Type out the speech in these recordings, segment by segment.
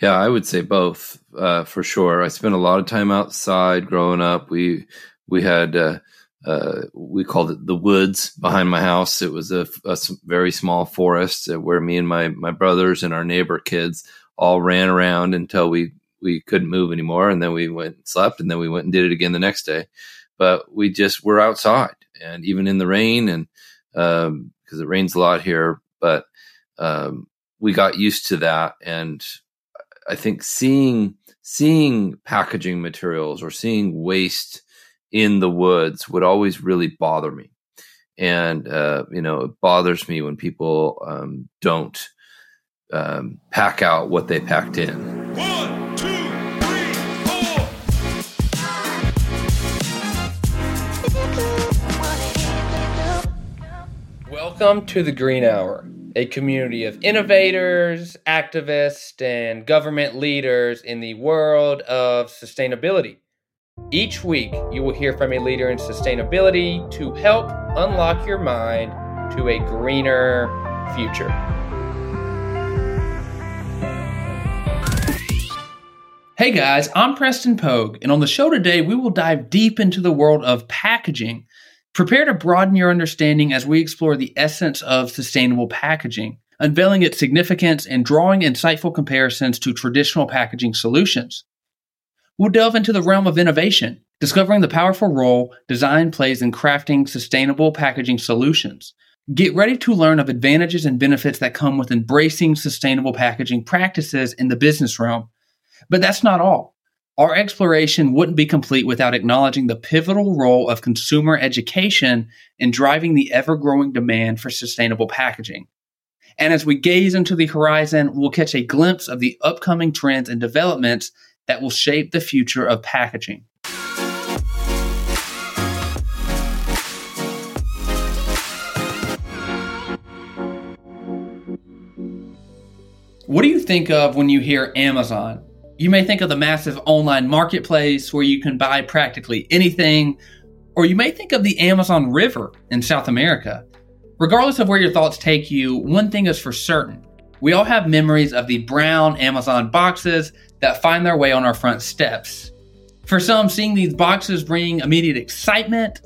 Yeah, I would say both uh, for sure. I spent a lot of time outside growing up. We we had uh, uh, we called it the woods behind my house. It was a, a very small forest where me and my my brothers and our neighbor kids all ran around until we we couldn't move anymore, and then we went and slept, and then we went and did it again the next day. But we just were outside, and even in the rain, and because um, it rains a lot here, but um, we got used to that, and I think seeing seeing packaging materials or seeing waste in the woods would always really bother me. And, uh, you know, it bothers me when people um, don't um, pack out what they packed in. One, two, three, four. Welcome to the Green Hour a community of innovators, activists, and government leaders in the world of sustainability. Each week, you will hear from a leader in sustainability to help unlock your mind to a greener future. Hey guys, I'm Preston Pogue, and on the show today, we will dive deep into the world of packaging Prepare to broaden your understanding as we explore the essence of sustainable packaging, unveiling its significance and drawing insightful comparisons to traditional packaging solutions. We'll delve into the realm of innovation, discovering the powerful role design plays in crafting sustainable packaging solutions. Get ready to learn of advantages and benefits that come with embracing sustainable packaging practices in the business realm. But that's not all. Our exploration wouldn't be complete without acknowledging the pivotal role of consumer education in driving the ever growing demand for sustainable packaging. And as we gaze into the horizon, we'll catch a glimpse of the upcoming trends and developments that will shape the future of packaging. What do you think of when you hear Amazon? You may think of the massive online marketplace where you can buy practically anything, or you may think of the Amazon River in South America. Regardless of where your thoughts take you, one thing is for certain. We all have memories of the brown Amazon boxes that find their way on our front steps. For some, seeing these boxes bring immediate excitement,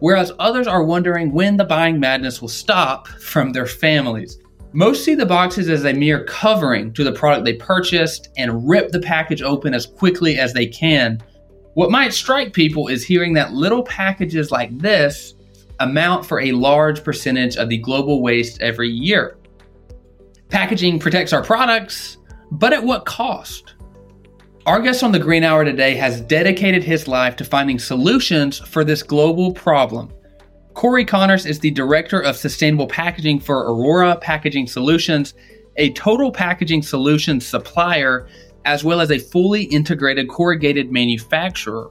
whereas others are wondering when the buying madness will stop from their families. Most see the boxes as a mere covering to the product they purchased and rip the package open as quickly as they can. What might strike people is hearing that little packages like this amount for a large percentage of the global waste every year. Packaging protects our products, but at what cost? Our guest on the Green Hour today has dedicated his life to finding solutions for this global problem. Cory Connors is the Director of Sustainable Packaging for Orora Packaging Solutions, a total packaging solutions supplier, as well as a fully integrated corrugated manufacturer.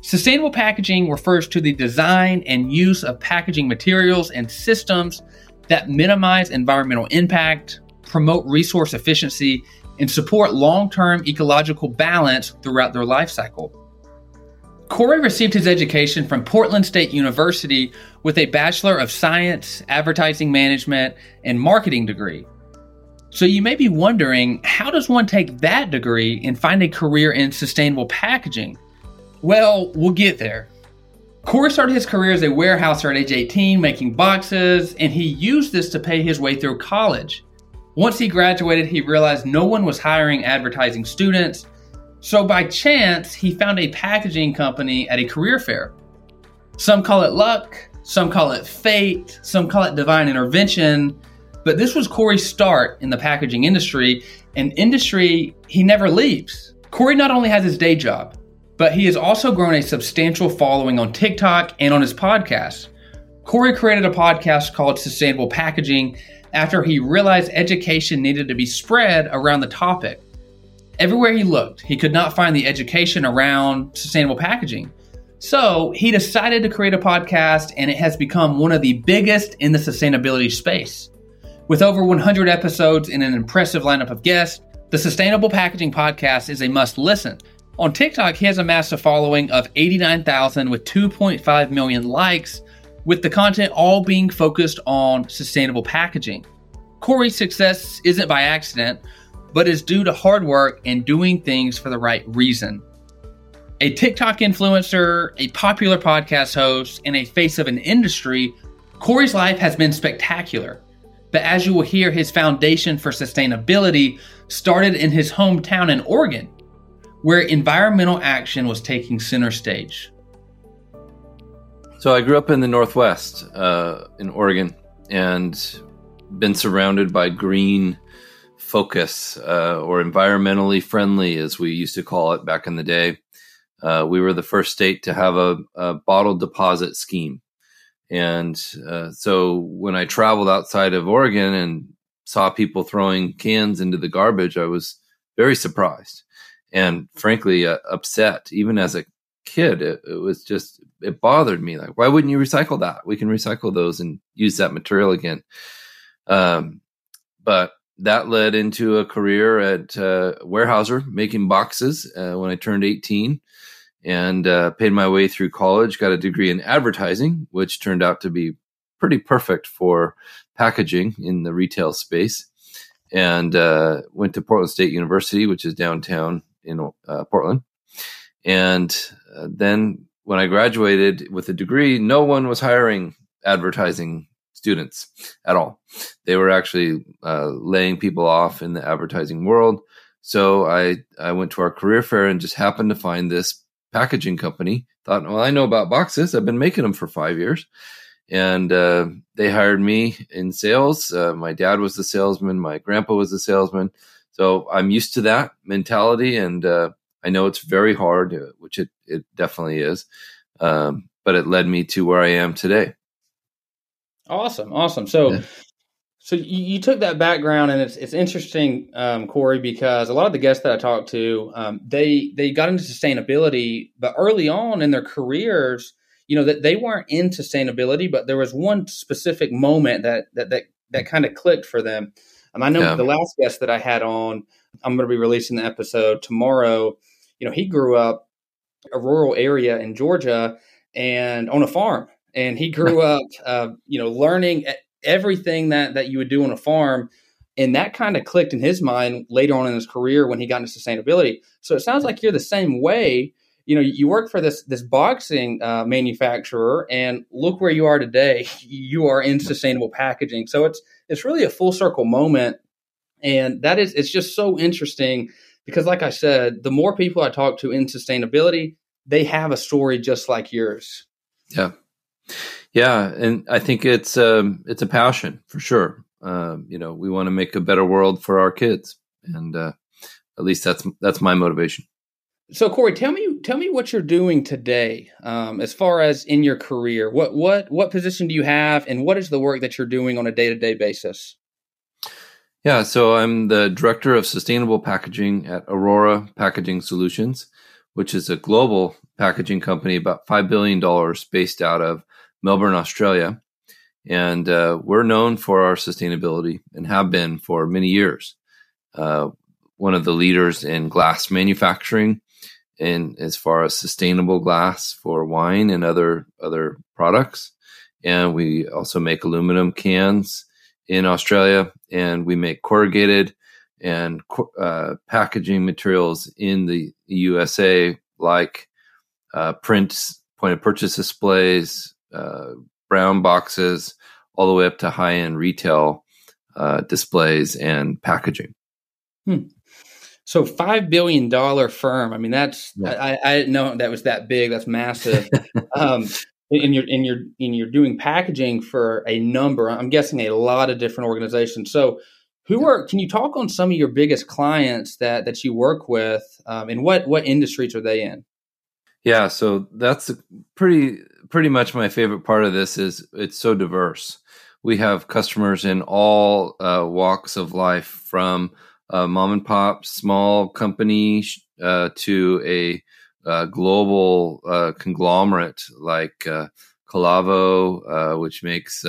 Sustainable packaging refers to the design and use of packaging materials and systems that minimize environmental impact, promote resource efficiency, and support long term ecological balance throughout their life cycle. Cory received his education from Portland State University with a Bachelor of Science, Advertising Management, and Marketing degree. So you may be wondering how does one take that degree and find a career in sustainable packaging? Well, we'll get there. Cory started his career as a warehouser at age 18, making boxes, and he used this to pay his way through college. Once he graduated, he realized no one was hiring advertising students so by chance, he found a packaging company at a career fair. Some call it luck, some call it fate, some call it divine intervention. But this was Cory's start in the packaging industry, an industry he never leaves. Cory not only has his day job, but he has also grown a substantial following on TikTok and on his podcast. Cory created a podcast called Sustainable Packaging after he realized education needed to be spread around the topic. Everywhere he looked, he could not find the education around sustainable packaging. So he decided to create a podcast, and it has become one of the biggest in the sustainability space. With over 100 episodes and an impressive lineup of guests, the Sustainable Packaging Podcast is a must listen. On TikTok, he has amassed a following of 89,000 with 2.5 million likes, with the content all being focused on sustainable packaging. Cory's success isn't by accident. But is due to hard work and doing things for the right reason. A TikTok influencer, a popular podcast host, and a face of an industry, Cory's life has been spectacular. But as you will hear, his foundation for sustainability started in his hometown in Oregon, where environmental action was taking center stage. So I grew up in the Northwest, uh, in Oregon, and been surrounded by green focus uh, or environmentally friendly, as we used to call it back in the day. Uh, we were the first state to have a, a bottle deposit scheme. And uh, so when I traveled outside of Oregon and saw people throwing cans into the garbage, I was very surprised and frankly uh, upset. Even as a kid, it, it, was just, it bothered me. Like, why wouldn't you recycle that? We can recycle those and use that material again. Um, but that led into a career at uh, Weyerhaeuser making boxes uh, when I turned 18 and uh, paid my way through college. Got a degree in advertising, which turned out to be pretty perfect for packaging in the retail space. And uh, went to Portland State University, which is downtown in uh, Portland. And uh, then when I graduated with a degree, no one was hiring advertising students at all. They were actually uh, laying people off in the advertising world. So I, I went to our career fair and just happened to find this packaging company. Thought, well, I know about boxes. I've been making them for five years. And uh, they hired me in sales. Uh, my dad was the salesman. My grandpa was the salesman. So I'm used to that mentality. And uh, I know it's very hard, uh, which it, it definitely is. Um, but it led me to where I am today. Awesome. Awesome. So, yeah. So you, you, took that background, and it's it's interesting, um, Cory, because a lot of the guests that I talked to, um, they they got into sustainability, but early on in their careers, you know, that they weren't in sustainability, but there was one specific moment that that that that kind of clicked for them. Um, I know yeah. the last guest that I had on, I'm going to be releasing the episode tomorrow. You know, he grew up a rural area in Georgia and on a farm, and he grew up, uh, you know, learning everything that that you would do on a farm and that kind of clicked in his mind later on in his career when he got into sustainability. So it sounds like you're the same way. You know you work for this this boxing uh, manufacturer and look where you are today. You are in sustainable packaging. So it's it's really a full circle moment and that is it's just so interesting because like i said the more people i talk to in sustainability they have a story just like yours. Yeah yeah, and I think it's um, it's a passion for sure. Um, you know, we want to make a better world for our kids, and uh, at least that's that's my motivation. So, Cory, tell me tell me what you're doing today, um, as far as in your career. What what what position do you have, and what is the work that you're doing on a day to day basis? Yeah, so I'm the director of sustainable packaging at Orora Packaging Solutions, which is a global packaging company, about five billion dollars, based out of Melbourne, Australia. And uh, we're known for our sustainability and have been for many years. Uh, one of the leaders in glass manufacturing and as far as sustainable glass for wine and other other products. And we also make aluminum cans in Australia, and we make corrugated and uh, packaging materials in the USA, like uh, prints, point of purchase displays, uh, brown boxes all the way up to high end retail uh, displays and packaging. Hmm. So five billion dollar firm. I mean, that's yeah. I, I, didn't know that was that big. That's massive. um, and you're and you're and you're doing packaging for a number. I'm guessing a lot of different organizations. So, who are? Can you talk on some of your biggest clients that that you work with, um, and what what industries are they in? Yeah, so that's pretty pretty much my favorite part of this is it's so diverse. We have customers in all uh, walks of life, from a mom and pop small company uh, to a, uh, global uh, conglomerate like uh, Calavo, uh, which makes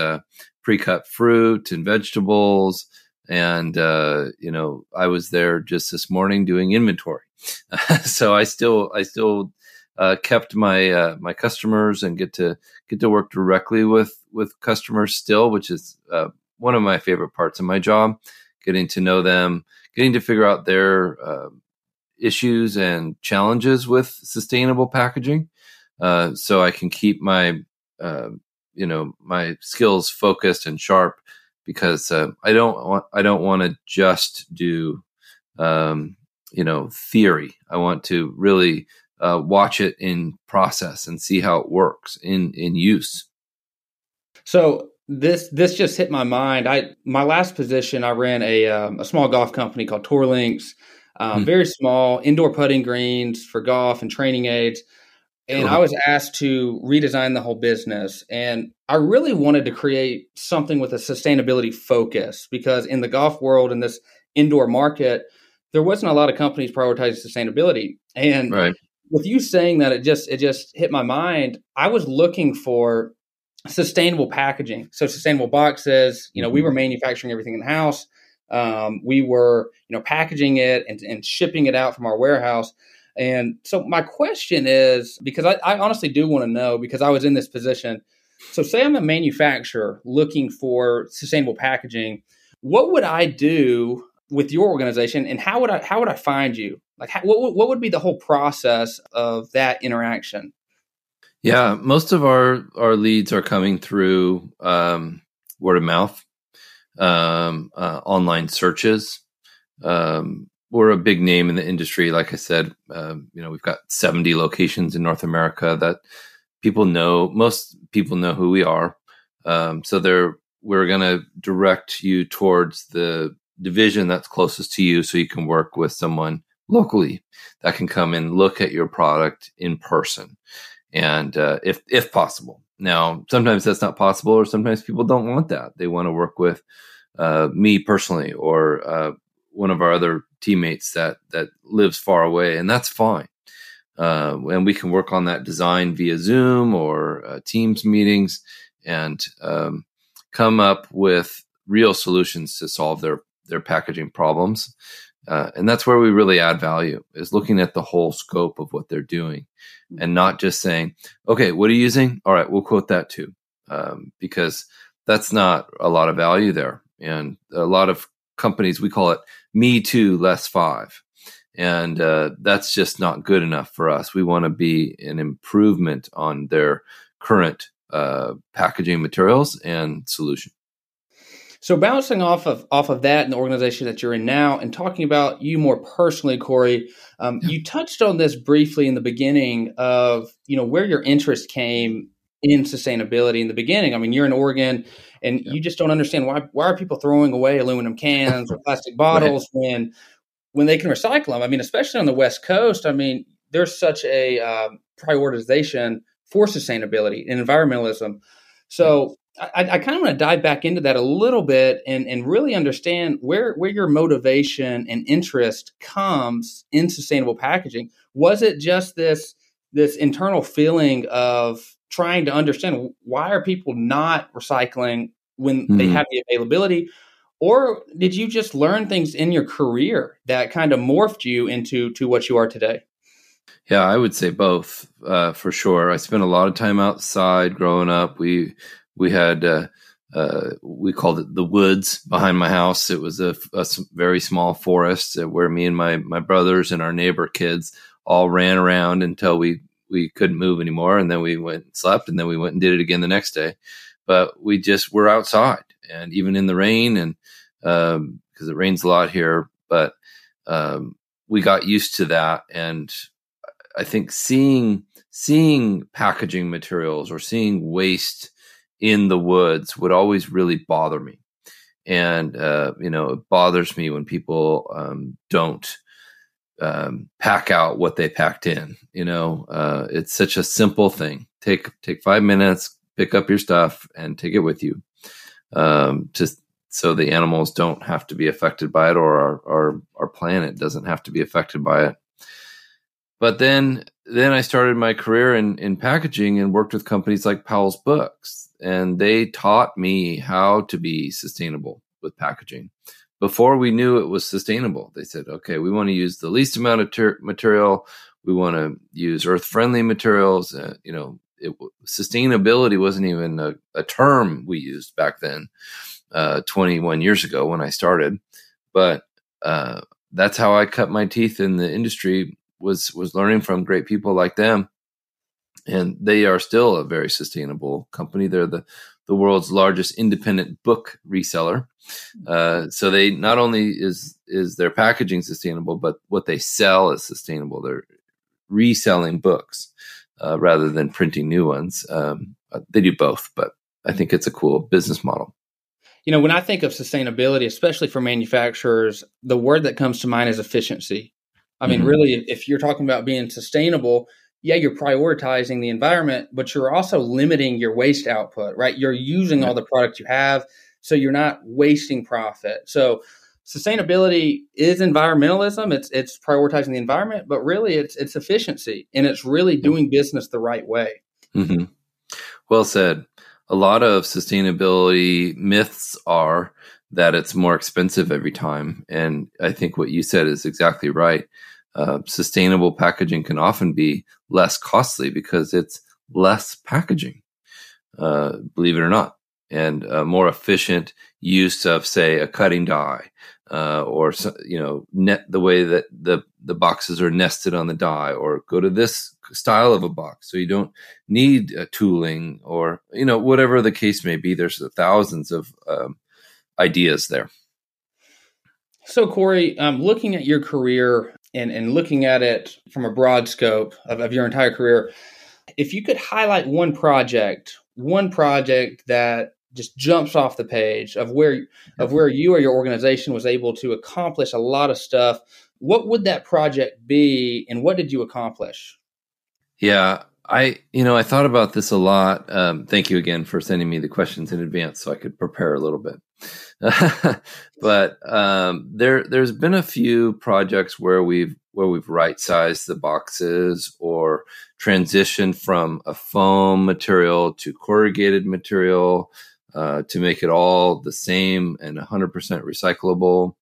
pre-cut fruit and vegetables. And you know, I was there just this morning doing inventory, so I still I still uh, kept my uh, my customers and get to get to work directly with with customers still, which is uh, one of my favorite parts of my job. Getting to know them, getting to figure out their uh, issues and challenges with sustainable packaging, uh, so I can keep my uh, you know my skills focused and sharp because uh, I don't want I don't want to just do um, you know theory. I want to really uh, watch it in process and see how it works in in use. So this this just hit my mind. I my last position, I ran a um, a small golf company called Tour Links, um, hmm. very small indoor putting greens for golf and training aids. And I was asked to redesign the whole business, and I really wanted to create something with a sustainability focus because in the golf world in this indoor market, there wasn't a lot of companies prioritizing sustainability. And right. With you saying that, it just it just hit my mind. I was looking for sustainable packaging. So sustainable boxes, you know, mm-hmm. we were manufacturing everything in house. Um, we were, you know, packaging it and, and, shipping it out from our warehouse. And so my question is, because I, I honestly do want to know, because I was in this position. So say I'm a manufacturer looking for sustainable packaging. What would I do with your organization and how would I, how would I find you? Like how, what, what would be the whole process of that interaction? Yeah, most of our our leads are coming through um, word of mouth, um, uh, online searches. Um, we're a big name in the industry. Like I said, uh, you know, we've got 70 locations in North America that people know. Most people know who we are, um, so they're we're going to direct you towards the division that's closest to you, so you can work with someone locally that can come and look at your product in person and uh, if if possible. Now, sometimes that's not possible, or sometimes people don't want that. They want to work with uh, me personally, or uh, one of our other teammates that that lives far away, and that's fine. Uh, and we can work on that design via Zoom or uh, Teams meetings, and um, come up with real solutions to solve their their packaging problems. Uh, and that's where we really add value is looking at the whole scope of what they're doing mm-hmm. and not just saying, okay, what are you using? All right, we'll quote that too. Um, because that's not a lot of value there. And a lot of companies, we call it me too, less five. And uh, that's just not good enough for us. We want to be an improvement on their current uh, packaging materials and solution. So bouncing off of off of that and the organization that you're in now, and talking about you more personally, Cory, um, yeah. you touched on this briefly in the beginning of you know where your interest came in sustainability in the beginning. I mean, you're in Oregon, and yeah. you just don't understand why why are people throwing away aluminum cans or plastic bottles right. when when they can recycle them. I mean, especially on the West Coast. I mean, there's such a um, prioritization for sustainability and environmentalism. So I, I kind of want to dive back into that a little bit and, and really understand where, where your motivation and interest comes in sustainable packaging. Was it just this this internal feeling of trying to understand why are people not recycling when mm-hmm. they have the availability? Or did you just learn things in your career that kind of morphed you into to what you are today? Yeah, I would say both uh, for sure. I spent a lot of time outside growing up. We we had uh, uh, we called it the woods behind my house. It was a, a very small forest where me and my my brothers and our neighbor kids all ran around until we we couldn't move anymore, and then we went and slept, and then we went and did it again the next day. But we just were outside, and even in the rain, and because um, it rains a lot here, but um, we got used to that, and I think seeing seeing packaging materials or seeing waste in the woods would always really bother me. And, uh, you know, it bothers me when people um, don't um, pack out what they packed in. You know, uh, it's such a simple thing. Take take five minutes, pick up your stuff, and take it with you. Um, just so the animals don't have to be affected by it, or our, our our planet doesn't have to be affected by it. But then then I started my career in in packaging and worked with companies like Powell's Books and they taught me how to be sustainable with packaging. Before we knew it was sustainable, they said, okay, we want to use the least amount of ter- material. We want to use earth friendly materials. Uh, you know, it, sustainability wasn't even a, a, term we used back then, uh, 21 years ago when I started. But uh, that's how I cut my teeth in the industry was was learning from great people like them, and they are still a very sustainable company. They're the the world's largest independent book reseller. Uh, so they not only is is their packaging sustainable, but what they sell is sustainable. They're reselling books uh, rather than printing new ones. Um, uh, they do both, but I think it's a cool business model. You know, when I think of sustainability, especially for manufacturers, the word that comes to mind is efficiency. I mean, mm-hmm. really, if you're talking about being sustainable, yeah, you're prioritizing the environment, but you're also limiting your waste output, right? You're using all the product you have, so you're not wasting profit. So sustainability is environmentalism. It's it's prioritizing the environment, but really it's it's efficiency and it's really doing business the right way. Mm-hmm. Well said. A lot of sustainability myths are that it's more expensive every time, and I think what you said is exactly right uh, sustainable packaging can often be less costly because it's less packaging, uh, believe it or not, and more efficient use of, say, a cutting die. Uh, or you know, net the way that the the boxes are nested on the die, or go to this style of a box, so you don't need a tooling, or you know, whatever the case may be. There's thousands of um, ideas there. So, Cory, um, looking at your career and, and looking at it from a broad scope of, of your entire career, if you could highlight one project, one project that just jumps off the page of where of where you or your organization was able to accomplish a lot of stuff, what would that project be, and what did you accomplish? Yeah, I, you know, I thought about this a lot. Um, thank you again for sending me the questions in advance so I could prepare a little bit. but um, there, there's been a few projects where we've where we've right sized the boxes or transitioned from a foam material to corrugated material uh, to make it all the same and 100% recyclable.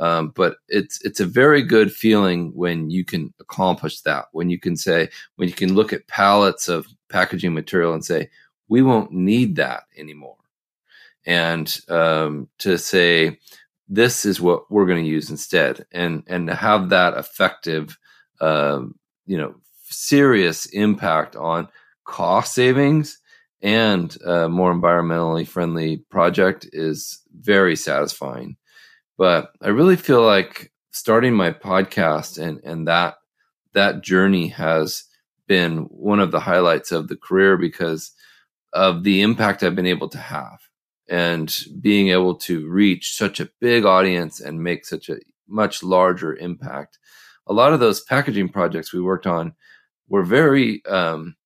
Um, but it's it's a very good feeling when you can accomplish that. When you can say, when you can look at pallets of packaging material and say, we won't need that anymore, and um, to say, this is what we're going to use instead, and and to have that effective, um, you know, serious impact on cost savings and a more environmentally friendly project is very satisfying. But I really feel like starting my podcast and and that that journey has been one of the highlights of the career because of the impact I've been able to have and being able to reach such a big audience and make such a much larger impact. A lot of those packaging projects we worked on were very um,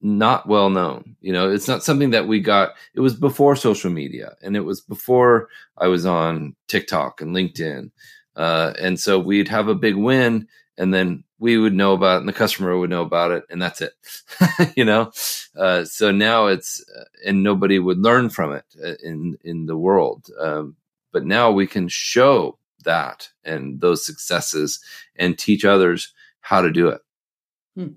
not well known. You know, it's not something that we got. It was before social media, and it was before I was on TikTok and LinkedIn, uh, and so we'd have a big win, and then we would know about it, and the customer would know about it, and that's it. you know, uh, so now it's uh, and nobody would learn from it uh, in in the world, um, but now we can show that and those successes and teach others how to do it. Hmm.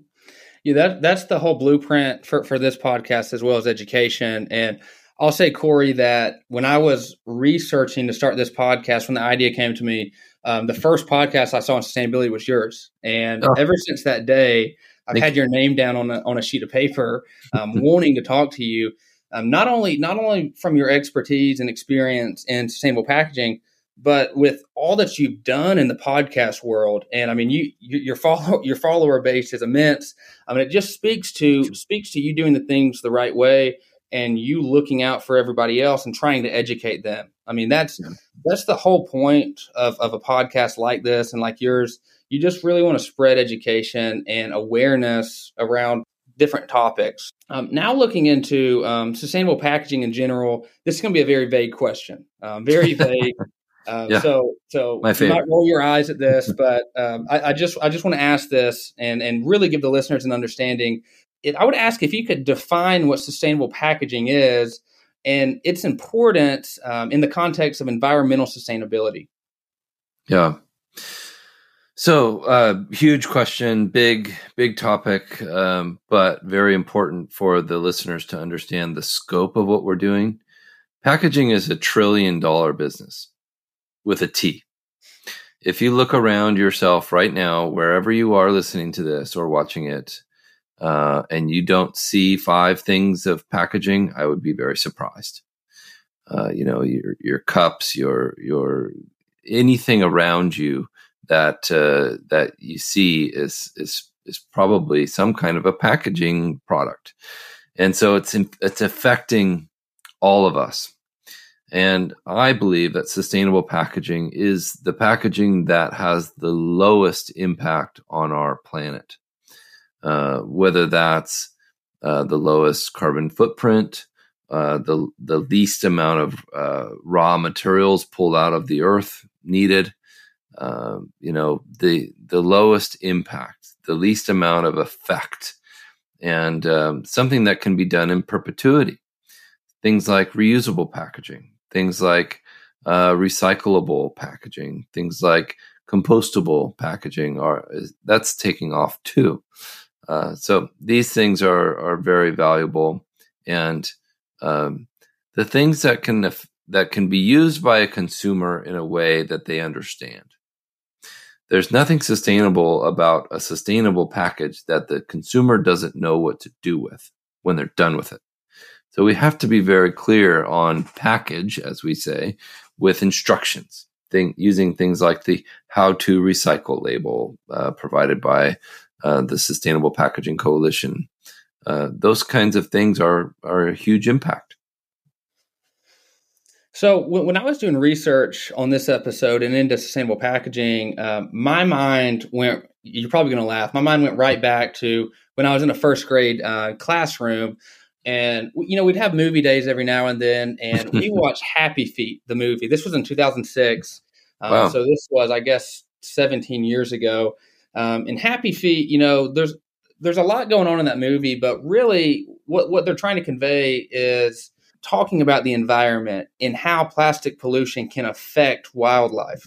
Yeah, that that's the whole blueprint for for this podcast as well as education. And I'll say, Cory, that when I was researching to start this podcast, when the idea came to me, um, the first podcast I saw on sustainability was yours, and oh. ever since that day, I've Thank had your name down on a, on a sheet of paper, um, wanting to talk to you. Um, not only not only from your expertise and experience in sustainable packaging, but with all that you've done in the podcast world, and I mean, you, you your follow your follower base is immense. I mean, it just speaks to speaks to you doing the things the right way and you looking out for everybody else and trying to educate them. I mean, that's yeah. that's the whole point of of a podcast like this and like yours. You just really want to spread education and awareness around different topics. Um, now, looking into um, sustainable packaging in general, this is going to be a very vague question. Um, very vague. Uh, yeah. So, so My you might roll your eyes at this, but um, I, I, just I just want to ask this and and really give the listeners an understanding. It, I would ask if you could define what sustainable packaging is and its importance um, in the context of environmental sustainability. Yeah. So, uh, huge question, big, big topic, um, but very important for the listeners to understand the scope of what we're doing. Packaging is a trillion dollar business with a T. if you look around yourself right now, wherever you are listening to this or watching it, uh, and you don't see five things of packaging, I would be very surprised. Uh, you know, your your cups, your your anything around you that uh, that you see is is is probably some kind of a packaging product, and so it's it's affecting all of us. And I believe that sustainable packaging is the packaging that has the lowest impact on our planet. Uh, whether that's uh, the lowest carbon footprint, uh, the the least amount of uh, raw materials pulled out of the earth needed, um, you know, the the lowest impact, the least amount of effect, and um, something that can be done in perpetuity. Things like reusable packaging, things like uh, recyclable packaging, things like compostable packaging are that's taking off too. Uh, so these things are are very valuable, and um, the things that can that can be used by a consumer in a way that they understand. There's nothing sustainable about a sustainable package that the consumer doesn't know what to do with when they're done with it. So we have to be very clear on package, as we say, with instructions, thing, using things like the how to recycle label uh, provided by uh, the Sustainable Packaging Coalition. Uh, those kinds of things are are a huge impact. So when I was doing research on this episode and into sustainable packaging, uh, my mind went. You're probably going to laugh. My mind went right back to when I was in a first grade uh, classroom, and you know we'd have movie days every now and then, and we watched Happy Feet, the movie. This was in 2006, um, wow. so this was, I guess, 17 years ago. Um, in Happy Feet, you know, there's there's a lot going on in that movie, but really, what what they're trying to convey is talking about the environment and how plastic pollution can affect wildlife.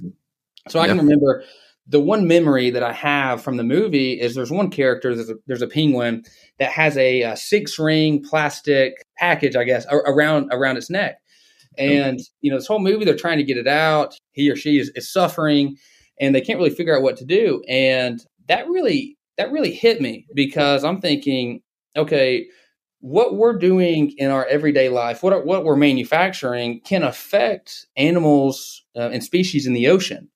So I can remember the one memory that I have from the movie is there's one character, there's a, there's a penguin that has a, a six ring plastic package, I guess, around around its neck. And you know, this whole movie, they're trying to get it out. He or she is, is suffering, and they can't really figure out what to do. And that really that really hit me because I'm thinking, okay, what we're doing in our everyday life, what what we're manufacturing, can affect animals uh, and species in the ocean,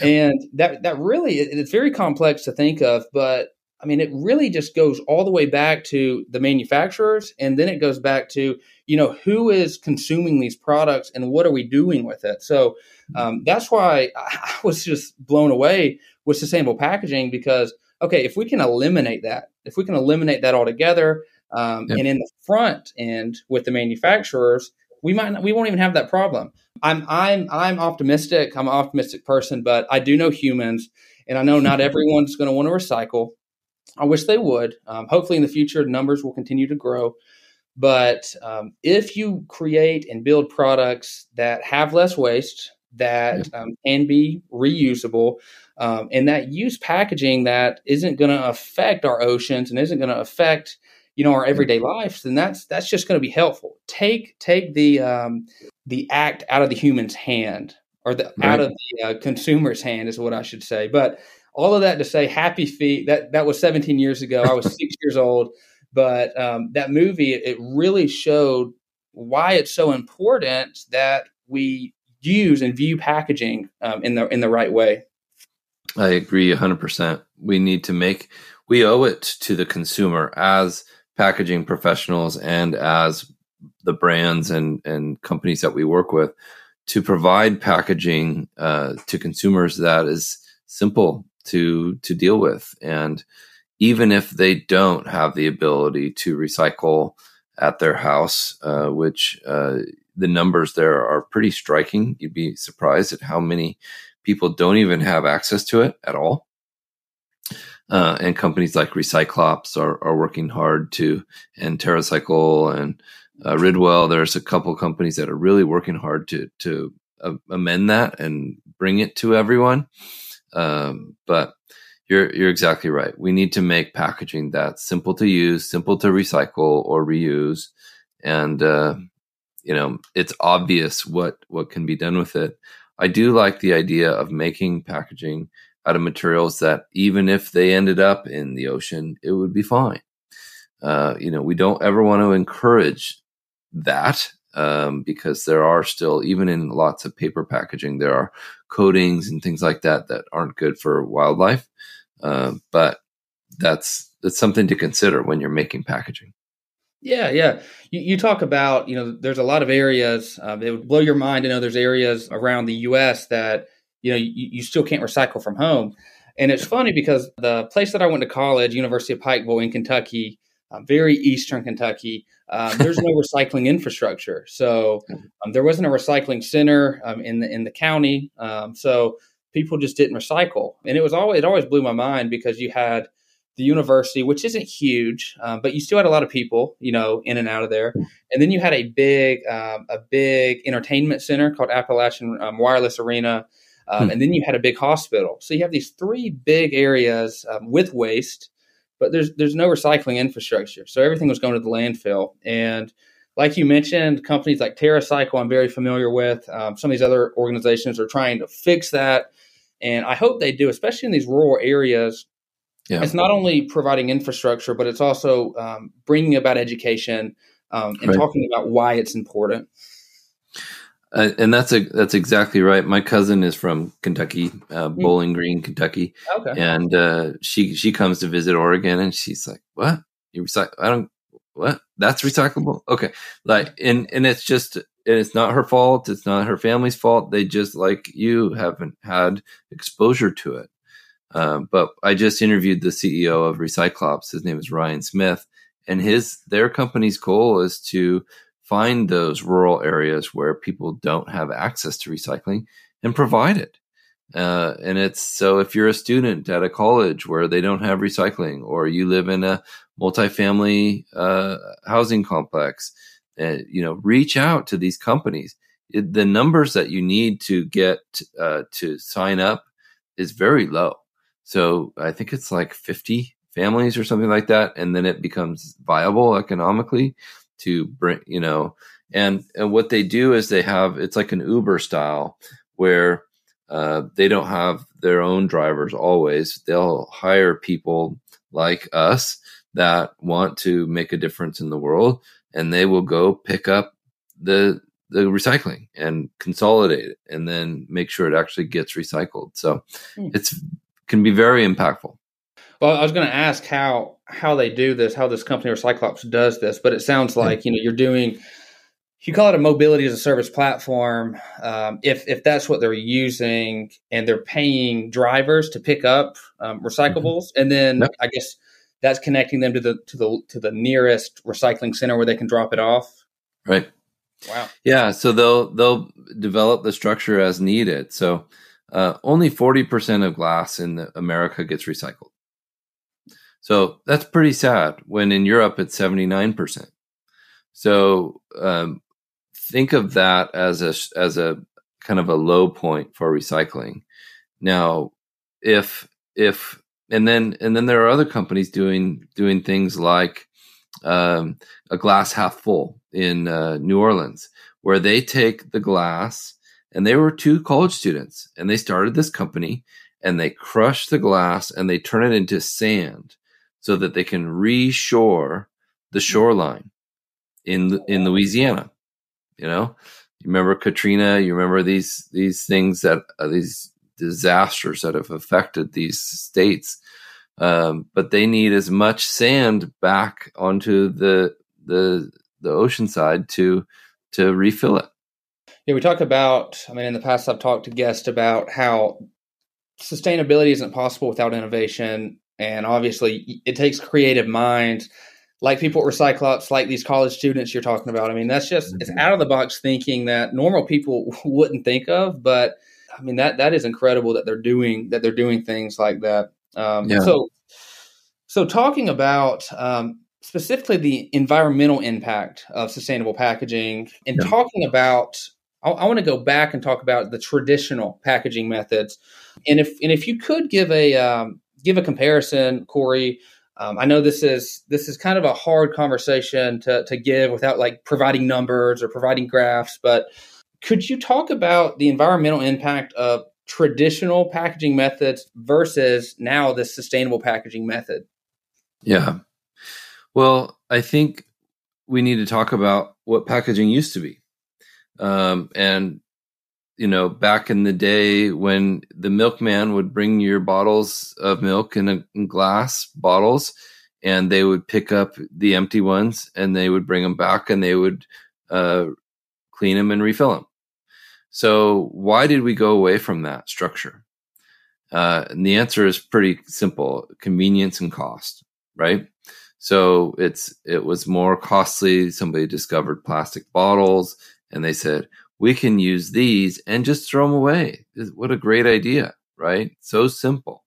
and that that really it's very complex to think of. But I mean, it really just goes all the way back to the manufacturers, and then it goes back to you know who is consuming these products and what are we doing with it. So um, that's why I was just blown away with sustainable packaging because okay, if we can eliminate that, if we can eliminate that altogether um, yep. And in the front end with the manufacturers, we might not, we won't even have that problem. I'm I'm I'm optimistic. I'm an optimistic person, but I do know humans, and I know not everyone's going to want to recycle. I wish they would. Um, hopefully, in the future, numbers will continue to grow. But um, if you create and build products that have less waste, that um, can be reusable, um, and that use packaging that isn't going to affect our oceans and isn't going to affect you know our everyday lives then that's that's just going to be helpful. Take take the um, the act out of the human's hand or the right. out of the uh, consumer's hand is what i should say. But all of that to say happy feet that that was 17 years ago. I was six years old but um, that movie it really showed why it's so important that we use and view packaging um, in the in the right way. I agree 100% we need to make we owe it to the consumer as packaging professionals and as the brands and, and companies that we work with to provide packaging uh, to consumers that is simple to to deal with. And even if they don't have the ability to recycle at their house uh, which uh, the numbers there are pretty striking you'd be surprised at how many people don't even have access to it at all uh, and companies like Recyclops are, are working hard to, and TerraCycle and uh, Ridwell. There's a couple companies that are really working hard to to uh, amend that and bring it to everyone. Um, but you're you're exactly right. We need to make packaging that's simple to use, simple to recycle or reuse, and uh, you know it's obvious what what can be done with it. I do like the idea of making packaging out of materials that even if they ended up in the ocean, it would be fine. Uh, you know, we don't ever want to encourage that um, because there are still, even in lots of paper packaging, there are coatings and things like that that aren't good for wildlife. Uh, but that's that's something to consider when you're making packaging. Yeah, yeah. You, you talk about, you know, there's a lot of areas. Um, it would blow your mind to know there's areas around the U.S. that you know you, you still can't recycle from home. And it's funny because the place that I went to college, University of Pikeville in Kentucky, uh, very eastern Kentucky, um, there's no recycling infrastructure. So um, there wasn't a recycling center um, in the in the county. Um, so people just didn't recycle, and it was always it always blew my mind because you had the university, which isn't huge, um, but you still had a lot of people, you know, in and out of there. And then you had a big um, a big entertainment center called Appalachian Wireless Arena. Hmm. And then you had a big hospital. So you have these three big areas with waste but there's there's no recycling infrastructure. So everything was going to the landfill. And like you mentioned, companies like TerraCycle, I'm very familiar with. Um, some of these other organizations are trying to fix that, and I hope they do, especially in these rural areas. Yeah. It's not only providing infrastructure, but it's also um, bringing about education um, and right. talking about why it's important. Uh, and that's a that's exactly right. My cousin is from Kentucky, uh, hmm. Bowling Green, Kentucky, okay. and uh, she she comes to visit Oregon, and she's like, "What? You recycle? I don't. What? That's recyclable? Okay. Like, and and it's just, and it's not her fault. It's not her family's fault. They just like you haven't had exposure to it. Uh, but I just interviewed the CEO of Recyclops. His name is Ryan Smith, and his their company's goal is to find those rural areas where people don't have access to recycling and provide it. Uh, and it's so if you're a student at a college where they don't have recycling, or you live in a multifamily uh, housing complex, uh, you know, reach out to these companies. It, the numbers that you need to get uh, to sign up is very low. So I think it's like 50 families or something like that, and then it becomes viable economically to bring, you know, and, and what they do is they have, it's like an Uber style where uh, they don't have their own drivers always. They'll hire people like us that want to make a difference in the world and they will go pick up the the recycling and consolidate it and then make sure it actually gets recycled. So mm. it's can be very impactful. Well, I was going to ask how how they do this, how this company Recyclops does this, but it sounds like you know you're doing. You call it a mobility as a service platform. Um, if if that's what they're using, and they're paying drivers to pick up um, recyclables, mm-hmm. and then yep. I guess that's connecting them to the to the to the nearest recycling center where they can drop it off. Right. Wow. Yeah. So they'll they'll develop the structure as needed. So uh, only forty percent of glass in America gets recycled. So that's pretty sad when in Europe it's 79%. So um, think of that as a, as a kind of a low point for recycling. Now, if, if, and then, and then there are other companies doing, doing things like um, a glass half full in uh, New Orleans, where they take the glass and they were two college students and they started this company and they crush the glass and they turn it into sand so that they can reshore the shoreline in in Louisiana. You know, you remember Katrina. You remember these these things that uh, these disasters that have affected these states. Um, but they need as much sand back onto the the the ocean side to to refill it. Yeah, we talk about. I mean, in the past, I've talked to guests about how sustainability isn't possible without innovation, and obviously, it takes creative minds, like people at Recyclops, like these college students you're talking about. I mean, that's just mm-hmm. it's out of the box thinking that normal people wouldn't think of. But I mean, that that is incredible that they're doing that they're doing things like that. Um, yeah. So, so talking about um, specifically the environmental impact of sustainable packaging, and yeah. talking about I, I want to go back and talk about the traditional packaging methods, and if and if you could give a um, give a comparison, Cory. Um, I know this is this is kind of a hard conversation to to give without like providing numbers or providing graphs, but Could you talk about the environmental impact of traditional packaging methods versus now the sustainable packaging method? Yeah. Well, I think we need to talk about what packaging used to be. Um, and, you know, back in the day when the milkman would bring your bottles of milk in, a, in glass bottles and they would pick up the empty ones and they would bring them back and they would uh, clean them and refill them. So, why did we go away from that structure? Uh, and the answer is pretty simple convenience and cost, right? So it's it was more costly. Somebody discovered plastic bottles and they said, we can use these and just throw them away. What a great idea, right? So simple.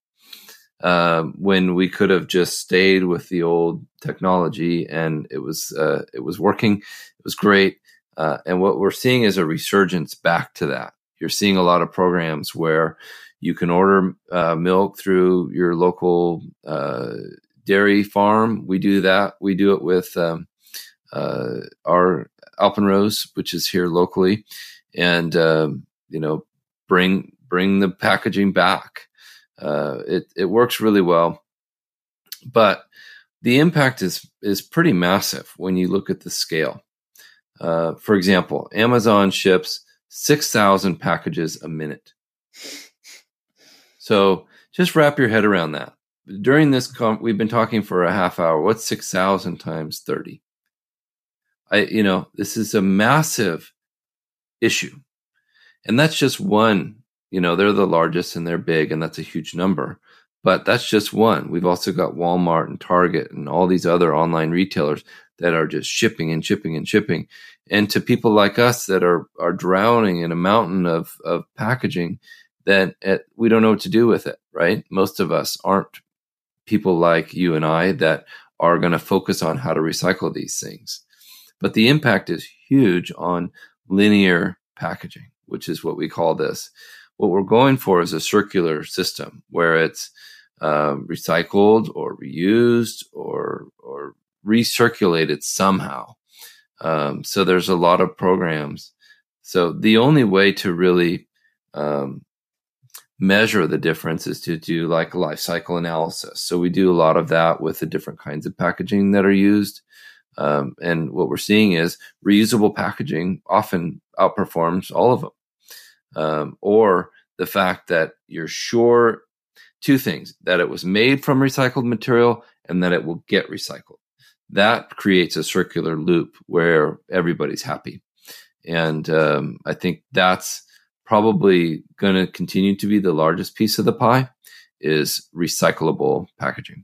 Um, when we could have just stayed with the old technology and it was uh, it was working, it was great. Uh, and what we're seeing is a resurgence back to that. You're seeing a lot of programs where you can order uh, milk through your local uh, dairy farm. We do that. We do it with um, uh, our Alpenrose, which is here locally, and um, you know bring bring the packaging back. Uh, it it works really well, but the impact is is pretty massive when you look at the scale. Uh, for example, Amazon ships six thousand packages a minute. So just wrap your head around that during this com- we've been talking for a half hour what's 6000 times 30 i you know this is a massive issue. And that's just one you know they're the largest and they're big and that's a huge number but that's just one. We've also got walmart and target and all these other online retailers that are just shipping and shipping and shipping. And to people like us that are are drowning in a mountain of of packaging that it, we don't know what to do with it right? Most of us aren't people like you and I that are going to focus on how to recycle these things. But the impact is huge on linear packaging, which is what we call this. What we're going for is a circular system where it's um, recycled or reused or or recirculated somehow. Um, so there's a lot of programs. So the only way to really um, measure the difference is to do like life cycle analysis. So we do a lot of that with the different kinds of packaging that are used. Um, and what we're seeing is reusable packaging often outperforms all of them. Um, or the fact that you're sure two things that it was made from recycled material and that it will get recycled. That creates a circular loop where everybody's happy. And um, I think that's probably going to continue to be the largest piece of the pie is recyclable packaging.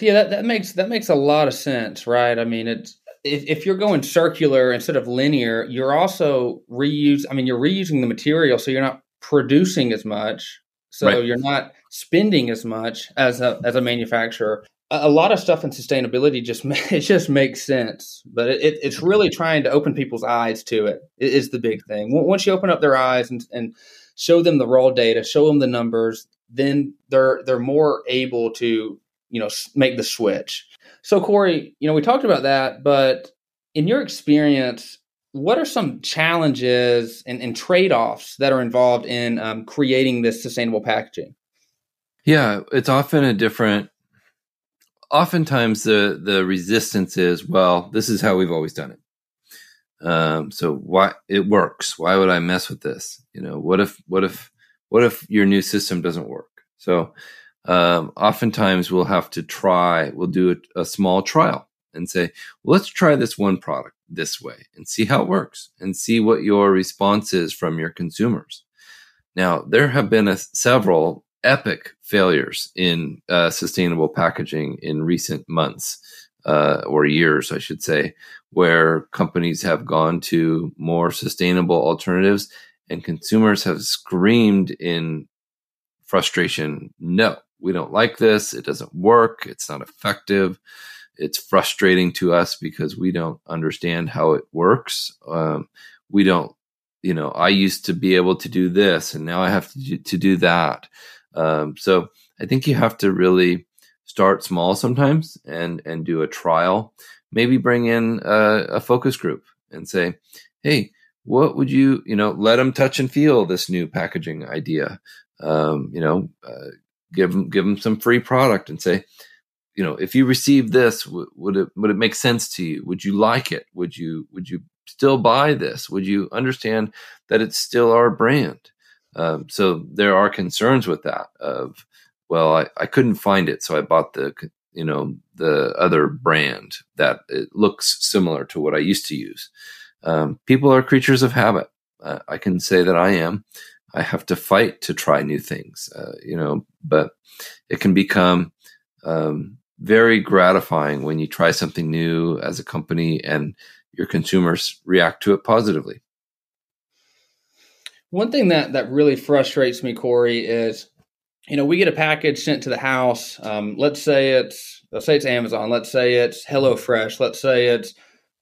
Yeah, that, that makes that makes a lot of sense, right? I mean, it's if, if you're going circular instead of linear, you're also reuse. I mean, you're reusing the material, so you're not producing as much, so right. you're not spending as much as a as a manufacturer a lot of stuff in sustainability just it just makes sense, but it, it's really trying to open people's eyes to it is the big thing. Once you open up their eyes and, and show them the raw data, show them the numbers, then they're they're more able to you know make the switch. So Cory, you know we talked about that, but in your experience, what are some challenges and, and trade offs that are involved in um, creating this sustainable packaging? Yeah, it's often a different oftentimes the the resistance is well this is how we've always done it um, so why it works why would i mess with this you know what if what if what if your new system doesn't work so um, oftentimes we'll have to try we'll do a, a small trial and say well, let's try this one product this way and see how it works and see what your response is from your consumers. Now there have been a, several epic failures in uh, sustainable packaging in recent months uh, or years, I should say, where companies have gone to more sustainable alternatives and consumers have screamed in frustration no, we don't like this. It doesn't work. It's not effective. It's frustrating to us because we don't understand how it works. Um, we don't, you know, I used to be able to do this and now I have to do, to do that. Um, so I think you have to really start small sometimes and and do a trial. Maybe bring in a, a focus group and say, "Hey, what would you you know let them touch and feel this new packaging idea um, you know uh, give them give them some free product and say you know if you receive this would it would it make sense to you? Would you like it? Would you would you still buy this? Would you understand that it's still our brand? Um, so there are concerns with that of well I, I couldn't find it so i bought the you know the other brand that it looks similar to what i used to use. Um, people are creatures of habit. Uh, I can say that I am. I have to fight to try new things, uh, you know, but it can become um, very gratifying when you try something new as a company and your consumers react to it positively. One thing that that really frustrates me, Cory, is you know we get a package sent to the house. Um, let's say it's let's say it's Amazon. Let's say it's HelloFresh. Let's say it's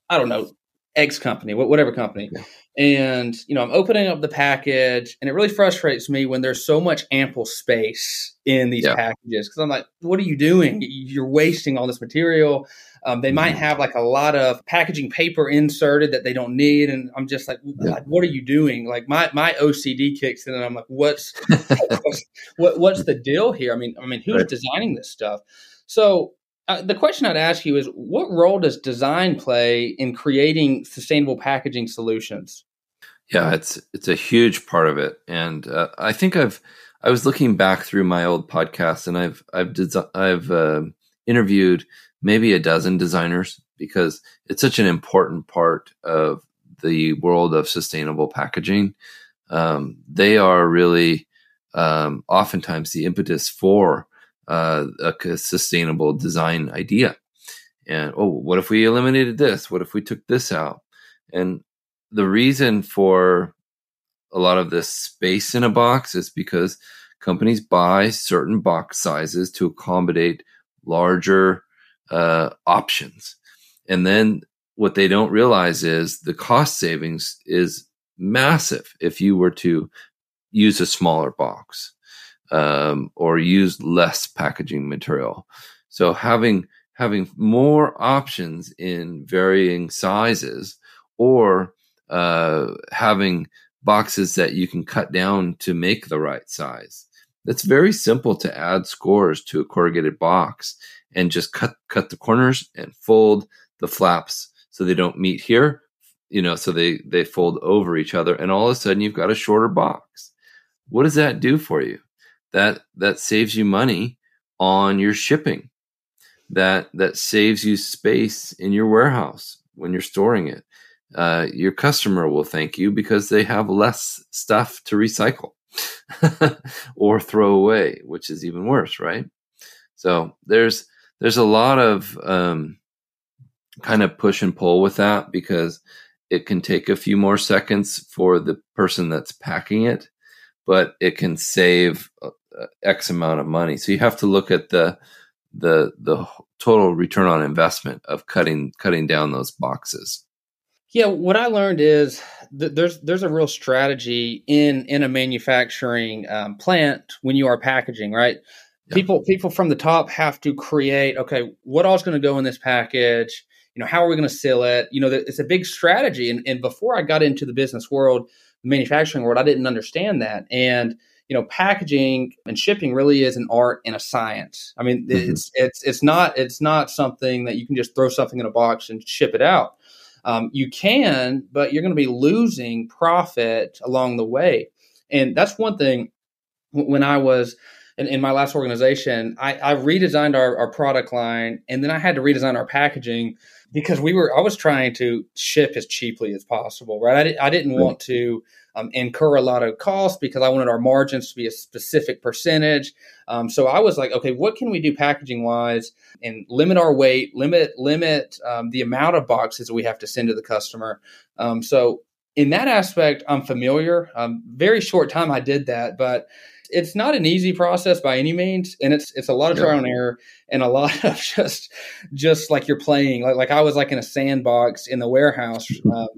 I don't know X company, whatever company. Yeah. And, you know, I'm opening up the package and it really frustrates me when there's so much ample space in these yeah. packages. Cause I'm like, what are you doing? You're wasting all this material. Um, they mm-hmm. might have like a lot of packaging paper inserted that they don't need. And I'm just like, yeah. what are you doing? Like my, my OCD kicks in and I'm like, what's, what's, what, what's the deal here? I mean, I mean, who's right. designing this stuff? So uh, the question I'd ask you is what role does design play in creating sustainable packaging solutions? Yeah, it's it's a huge part of it, and uh, I think I've I was looking back through my old podcast, and I've I've desi- I've uh, interviewed maybe a dozen designers because it's such an important part of the world of sustainable packaging. Um, they are really um, oftentimes the impetus for uh, a sustainable design idea. And oh, what if we eliminated this? What if we took this out? And the reason for a lot of this space in a box is because companies buy certain box sizes to accommodate larger uh, options. And then what they don't realize is the cost savings is massive if you were to use a smaller box um, or use less packaging material. So having having more options in varying sizes, or uh, having boxes that you can cut down to make the right size. It's very simple to add scores to a corrugated box and just cut cut the corners and fold the flaps so they don't meet here you know so they they fold over each other and all of a sudden you've got a shorter box. What does that do for you? That that saves you money on your shipping. That that saves you space in your warehouse when you're storing it uh, your customer will thank you because they have less stuff to recycle or throw away which is even worse right so there's there's a lot of um, kind of push and pull with that because it can take a few more seconds for the person that's packing it but it can save uh, X amount of money. So you have to look at the the the total return on investment of cutting cutting down those boxes. Yeah, what I learned is that there's there's a real strategy in in a manufacturing um, plant when you are packaging, right? Yeah. People people from the top have to create. Okay, what all's going to go in this package? You know, how are we going to seal it? You know, it's a big strategy. And, and before I got into the business world, the manufacturing world, I didn't understand that. And you know, packaging and shipping really is an art and a science. I mean, mm-hmm. it's it's it's not it's not something that you can just throw something in a box and ship it out. Um, you can, but you're going to be losing profit along the way. And that's one thing. When I was in, in my last organization, I, I redesigned our, our product line, and then I had to redesign our packaging because we were I was trying to ship as cheaply as possible. Right, I, I didn't want to um, incur a lot of costs because I wanted our margins to be a specific percentage. Um, so I was like, okay, what can we do packaging wise and limit our weight, limit limit um, the amount of boxes we have to send to the customer. Um, so in that aspect, I'm familiar. Um, very short time I did that, but it's not an easy process by any means and it's it's a lot of trial and error and a lot of just just like you're playing like like I was like in a sandbox in the warehouse um,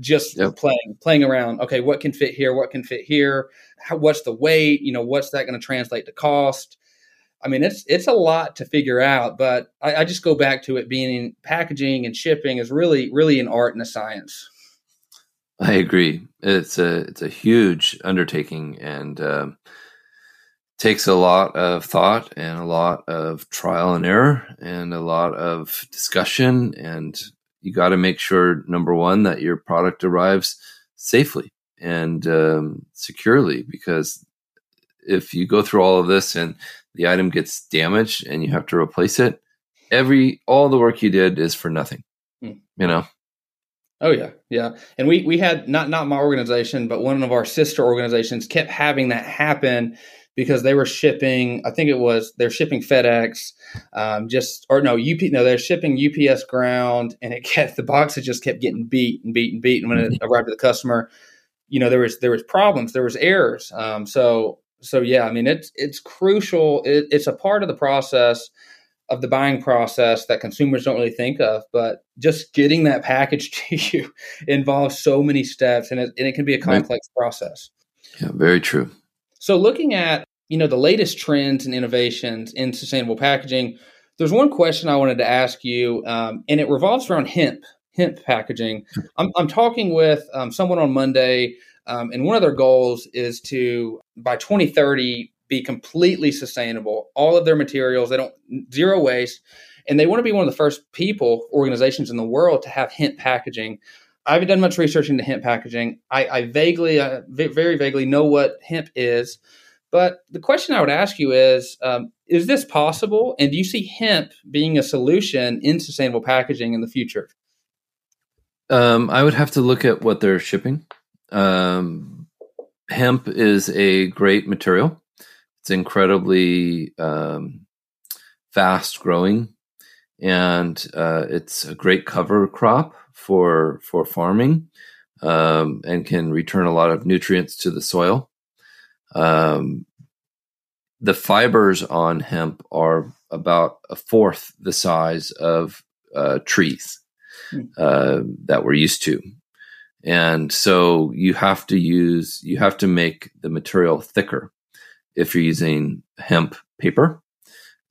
just yep. playing playing around okay what can fit here what can fit here How, what's the weight you know what's that going to translate to cost i mean it's it's a lot to figure out but I, I, just go back to it being packaging and shipping is really really an art and a science I agree. It's a it's a huge undertaking and uh, takes a lot of thought and a lot of trial and error and a lot of discussion and you got to make sure number one that your product arrives safely and um, securely because if you go through all of this and the item gets damaged and you have to replace it every all the work you did is for nothing hmm. you know oh yeah yeah and we we had not not my organization but one of our sister organizations kept having that happen because they were shipping. I think it was they're shipping FedEx, um, just or no UP. No, they're shipping UPS ground, and it kept the boxes just kept getting beat and beat and beat. And when it mm-hmm. arrived to the customer, you know there was there was problems, there was errors. Um, so so yeah, I mean it's it's crucial. It, it's a part of the process of the buying process that consumers don't really think of, but just getting that package to you involves so many steps, and it, and it can be a complex right. process. Yeah, very true. So looking at, you know, the latest trends and innovations in sustainable packaging, there's one question I wanted to ask you, um, and it revolves around hemp, hemp packaging. I'm, I'm talking with um, someone on Monday, um, and one of their goals is to, by 2030, be completely sustainable. All of their materials, they don't, zero waste. And they want to be one of the first people, organizations in the world to have hemp packaging. I haven't done much research into hemp packaging. I, I vaguely, uh, v- very vaguely know what hemp is. But the question I would ask you is um, Is this possible? And do you see hemp being a solution in sustainable packaging in the future? Um, I would have to look at what they're shipping. Um, hemp is a great material, it's incredibly um, fast growing, and uh, it's a great cover crop for for farming um, and can return a lot of nutrients to the soil. Um, the fibers on hemp are about a fourth the size of uh, trees hmm. uh, that we're used to. And so you have to use, you have to make the material thicker if you're using hemp paper.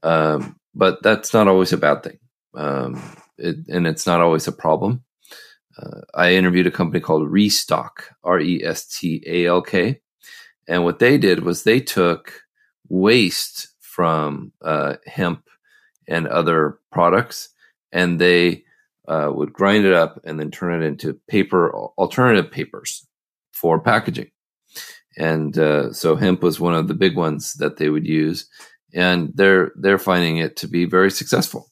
Um, but that's not always a bad thing. Um, it, and it's not always a problem uh, I interviewed a company called Restalk, R E S T A L K. And what they did was they took waste from uh, hemp and other products and they uh, would grind it up and then turn it into paper, alternative papers for packaging. And uh, so hemp was one of the big ones that they would use. And they're, they're finding it to be very successful.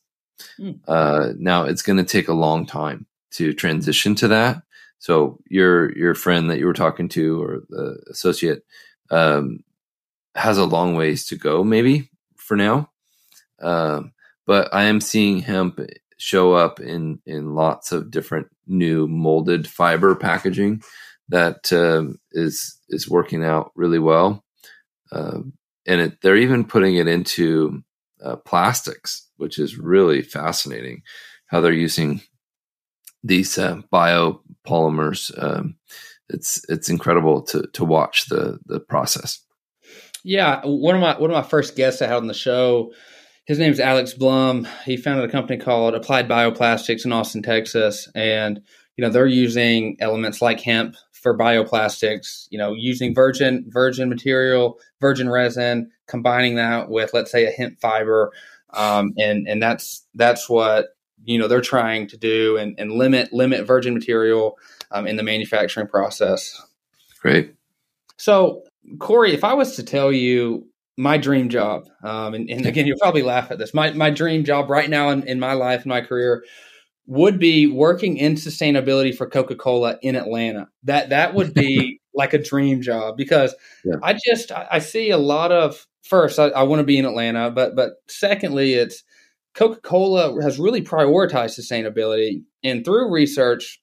Mm. now, it's going to take a long time to transition to that. So your your friend that you were talking to or the associate um, has a long ways to go, maybe for now. Um, but I am seeing hemp show up in in lots of different new molded fiber packaging that um, is is working out really well. Um, and it, they're even putting it into uh, plastics, which is really fascinating. How they're using these uh, biopolymers. Um, it's it's incredible to to watch the the process. Yeah, one of my one of my first guests I had on the show, his name is Alex Blum. He founded a company called Applied Bioplastics in Austin, Texas, and you know they're using elements like hemp for bioplastics. You know, using virgin virgin material, virgin resin, combining that with let's say a hemp fiber, um, and and that's that's what you know they're trying to do and, and limit limit virgin material um, in the manufacturing process. Great. So Cory, if I was to tell you my dream job, um, and, and, again you'll probably laugh at this, my my dream job right now in, in my life, in my career, would be working in sustainability for Coca Cola in Atlanta. That that would be like a dream job because yeah. I just I, I, see a lot of first I, I want to be in Atlanta, but but secondly it's Coca Cola has really prioritized sustainability. And through research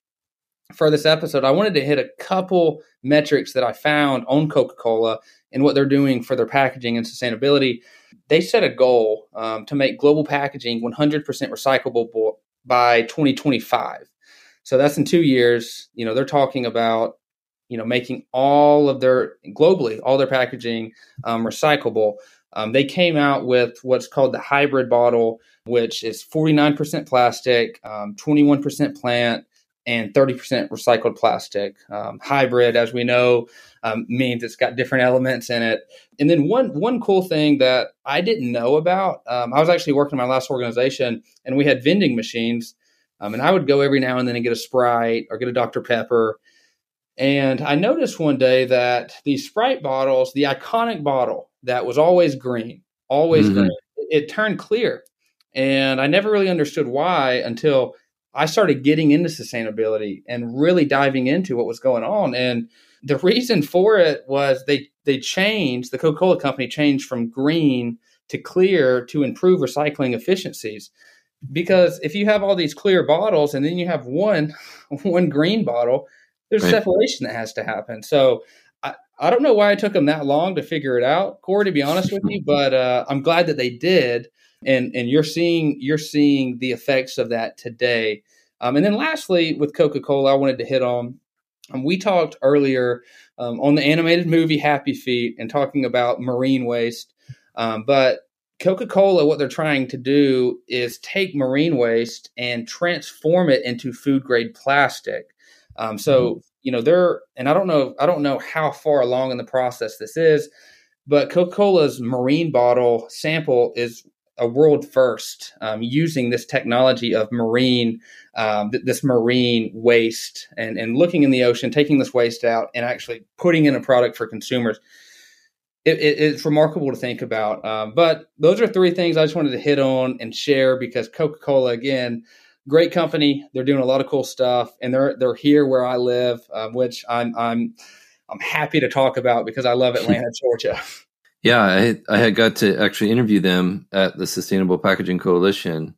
for this episode, I wanted to hit a couple metrics that I found on Coca Cola and what they're doing for their packaging and sustainability. They set a goal um, to make global packaging 100% recyclable by 2025. So that's in two years. You know, they're talking about you know making all of their globally all their packaging um, recyclable. Um, they came out with what's called the hybrid bottle, which is 49% plastic, um, 21% plant, and 30% recycled plastic. Um, hybrid, as we know, um, means it's got different elements in it. And then one one cool thing that I didn't know about, um, I was actually working in my last organization, and we had vending machines, um, and I would go every now and then and get a Sprite or get a Dr Pepper. And I noticed one day that these Sprite bottles, the iconic bottle that was always green, always mm-hmm. green, it turned clear. And I never really understood why until I started getting into sustainability and really diving into what was going on. And the reason for it was they they changed the Coca-Cola company changed from green to clear to improve recycling efficiencies. Because if you have all these clear bottles and then you have one one green bottle, there's right. separation that has to happen. So I, don't know why it took them that long to figure it out, Cory, to be honest with you, but uh, I'm glad that they did and and you're seeing you're seeing the effects of that today. Um, and then lastly, with Coca Cola, I wanted to hit on. Um, we talked earlier um, on the animated movie Happy Feet and talking about marine waste, um, but Coca Cola, what they're trying to do is take marine waste and transform it into food grade plastic. Um, so mm-hmm. You know they're, and I don't know, I don't know how far along in the process this is, but Coca Cola's marine bottle sample is a world first um, using this technology of marine, um, th- this marine waste, and, and looking in the ocean, taking this waste out, and actually putting in a product for consumers. It, it, it's remarkable to think about. Um, but those are three things I just wanted to hit on and share because Coca Cola, again, great company. They're doing a lot of cool stuff, and they're they're here where I live, um, which I'm I'm I'm happy to talk about because I love Atlanta, Georgia. Yeah, I, I had got to actually interview them at the Sustainable Packaging Coalition,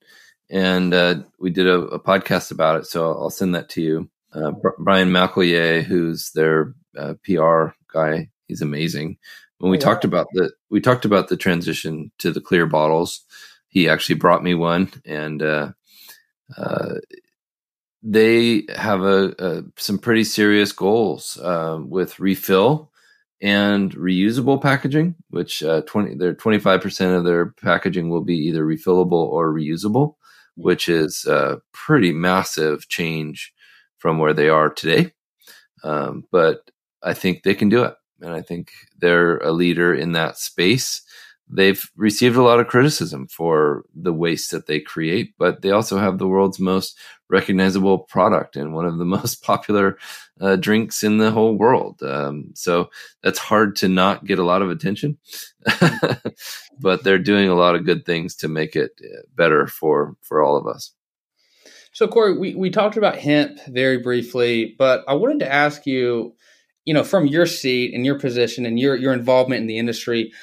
and uh, we did a, a, podcast about it. So I'll send that to you. Uh, Brian McElhier, who's their uh, PR guy, he's amazing. When we oh, talked about the we talked about the transition to the clear bottles, he actually brought me one, and uh, they have a, a, some pretty serious goals uh, with refill and reusable packaging, which uh, 20, their 25% of their packaging will be either refillable or reusable, which is a pretty massive change from where they are today. Um, but I think they can do it. And I think they're a leader in that space they've received a lot of criticism for the waste that they create, but they also have the world's most recognizable product and one of the most popular uh, drinks in the whole world. Um, so that's hard to not get a lot of attention, but they're doing a lot of good things to make it uh, better for for all of us. So Cory, we, we talked about hemp very briefly, but I wanted to ask you, you know, from your seat and your position and your your involvement in the industry,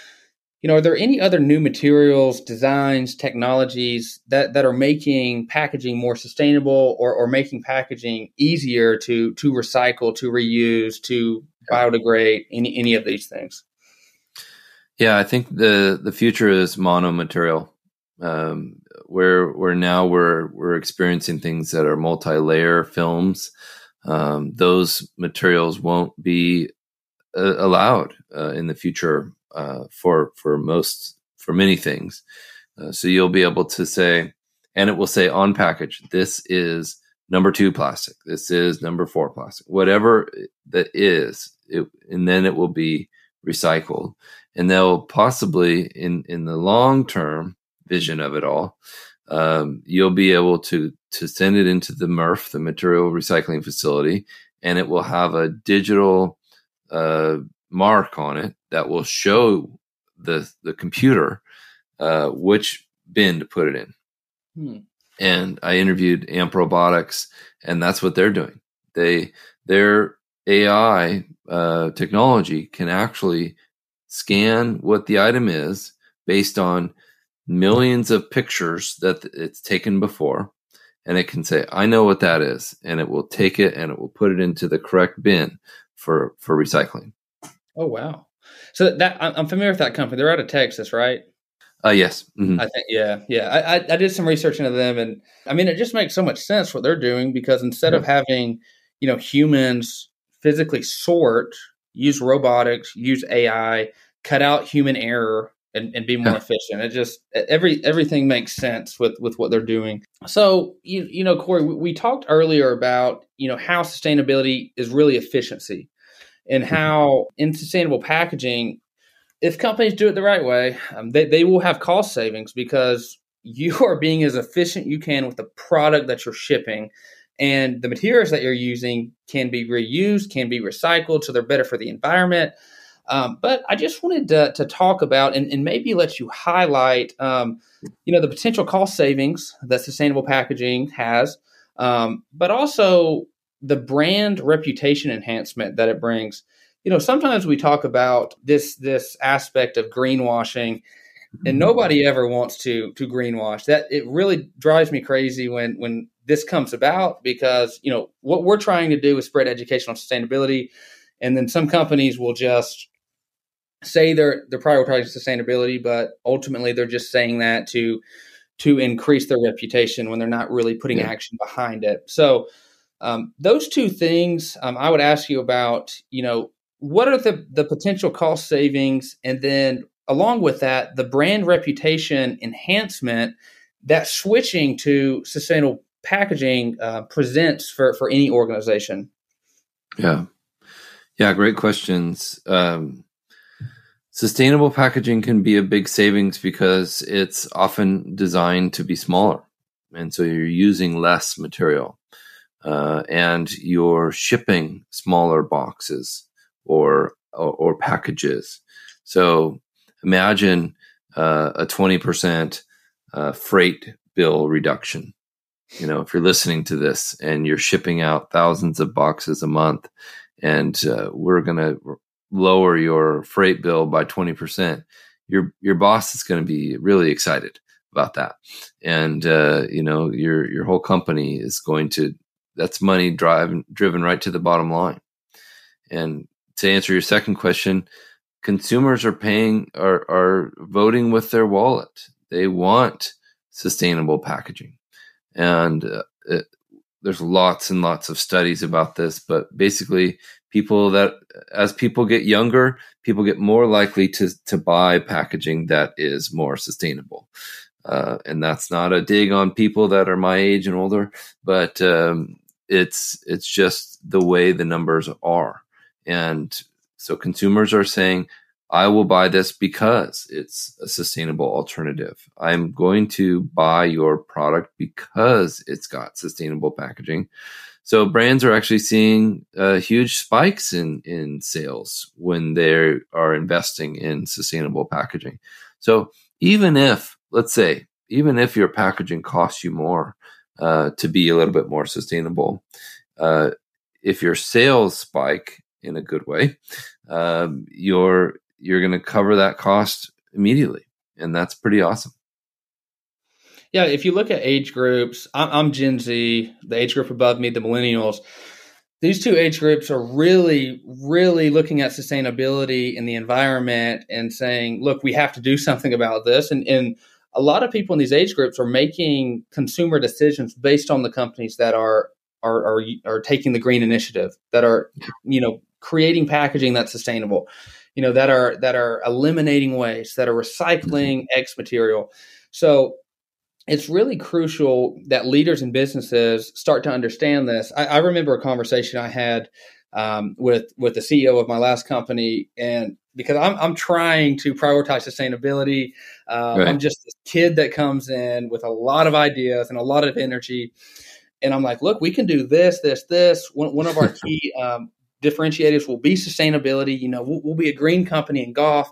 you know, are there any other new materials, designs, technologies that, that are making packaging more sustainable or, or making packaging easier to to recycle, to reuse, to biodegrade, any any of these things? Yeah, I think the the future is monomaterial. Um, where where now we're we're experiencing things that are multi-layer films. Um, those materials won't be uh, allowed uh, in the future uh, for for most for many things. Uh, so you'll be able to say, and it will say on package, this is number two plastic, this is number four plastic, whatever that is, it, and then it will be recycled, and they'll possibly in in the long term vision of it all. Um, you'll be able to to send it into the MRF, the material recycling facility, and it will have a digital uh, mark on it that will show the the computer uh, which bin to put it in. Hmm. And I interviewed Amp Robotics, and that's what they're doing. They their AI uh, technology can actually scan what the item is based on millions of pictures that it's taken before, and it can say, "I know what that is," and it will take it and it will put it into the correct bin for for recycling. Oh wow! So that I'm familiar with that company. They're out of Texas, right? Uh, yes. Mm-hmm. I think yeah, yeah. I, I, I did some research into them, and I mean, it just makes so much sense what they're doing because instead of having you know humans physically sort, use robotics, use AI, cut out human error, and, and be more efficient. It just every everything makes sense with with what they're doing. So you you know, Cory, we, we talked earlier about you know how sustainability is really efficiency, and how in sustainable packaging, if companies do it the right way, um, they they will have cost savings because you are being as efficient you can with the product that you're shipping. And the materials that you're using can be reused can be recycled so they're better for the environment. Um, but I just wanted to, to talk about and, and, maybe let you highlight, um, you know, the potential cost savings that sustainable packaging has, um, but also the brand reputation enhancement that it brings. You know, sometimes we talk about this this aspect of greenwashing, and mm-hmm. nobody ever wants to to greenwash. That it really drives me crazy when when this comes about because you know what we're trying to do is spread education on sustainability and then some companies will just say they're they're prioritizing sustainability, but ultimately they're just saying that to to increase their reputation when they're not really putting yeah. action behind it. So um, those two things, um, I would ask you about. You know, what are the the potential cost savings, and then along with that, the brand reputation enhancement that switching to sustainable packaging uh, presents for for any organization. Yeah, yeah, great questions. Um, Sustainable packaging can be a big savings because it's often designed to be smaller. And so you're using less material uh, and you're shipping smaller boxes or, or, or packages. So imagine uh, a 20% uh, freight bill reduction. You know, if you're listening to this and you're shipping out thousands of boxes a month, and uh, we're to lower your freight bill by 20%, your your boss is going to be really excited about that. And uh, you know, your your whole company is going to that's money driven driven right to the bottom line. And to answer your second question, consumers are paying are are voting with their wallet. They want sustainable packaging. And uh, it, there's lots and lots of studies about this, but basically people that as people get younger people get more likely to to buy packaging that is more sustainable uh, and that's not a dig on people that are my age and older but um, it's it's just the way the numbers are. And so consumers are saying i will buy this because it's a sustainable alternative. I'm going to buy your product because it's got sustainable packaging. So brands are actually seeing uh, huge spikes in in sales when they are investing in sustainable packaging. So even if, let's say, even if your packaging costs you more uh, to be a little bit more sustainable, uh, if your sales spike in a good way, um, you're you're going to cover that cost immediately, and that's pretty awesome. Yeah, if you look at age groups, I'm, I'm Gen Z, the age group above me, the millennials. These two age groups are really, really looking at sustainability in the environment and saying, look, we have to do something about this. And, and a lot of people in these age groups are making consumer decisions based on the companies that are are, are, are taking the green initiative, that are, you know, creating packaging that's sustainable, you know, that are that are eliminating waste, that are recycling mm-hmm. X material. So it's really crucial that leaders and businesses start to understand this. I, I remember a conversation I had um, with with the CEO of my last company, and because I'm I'm trying to prioritize sustainability, um, right. I'm just this kid that comes in with a lot of ideas and a lot of energy, and I'm like, look, we can do this, this, this. One, one of our key um, differentiators will be sustainability. You know, we'll, we'll be a green company in golf.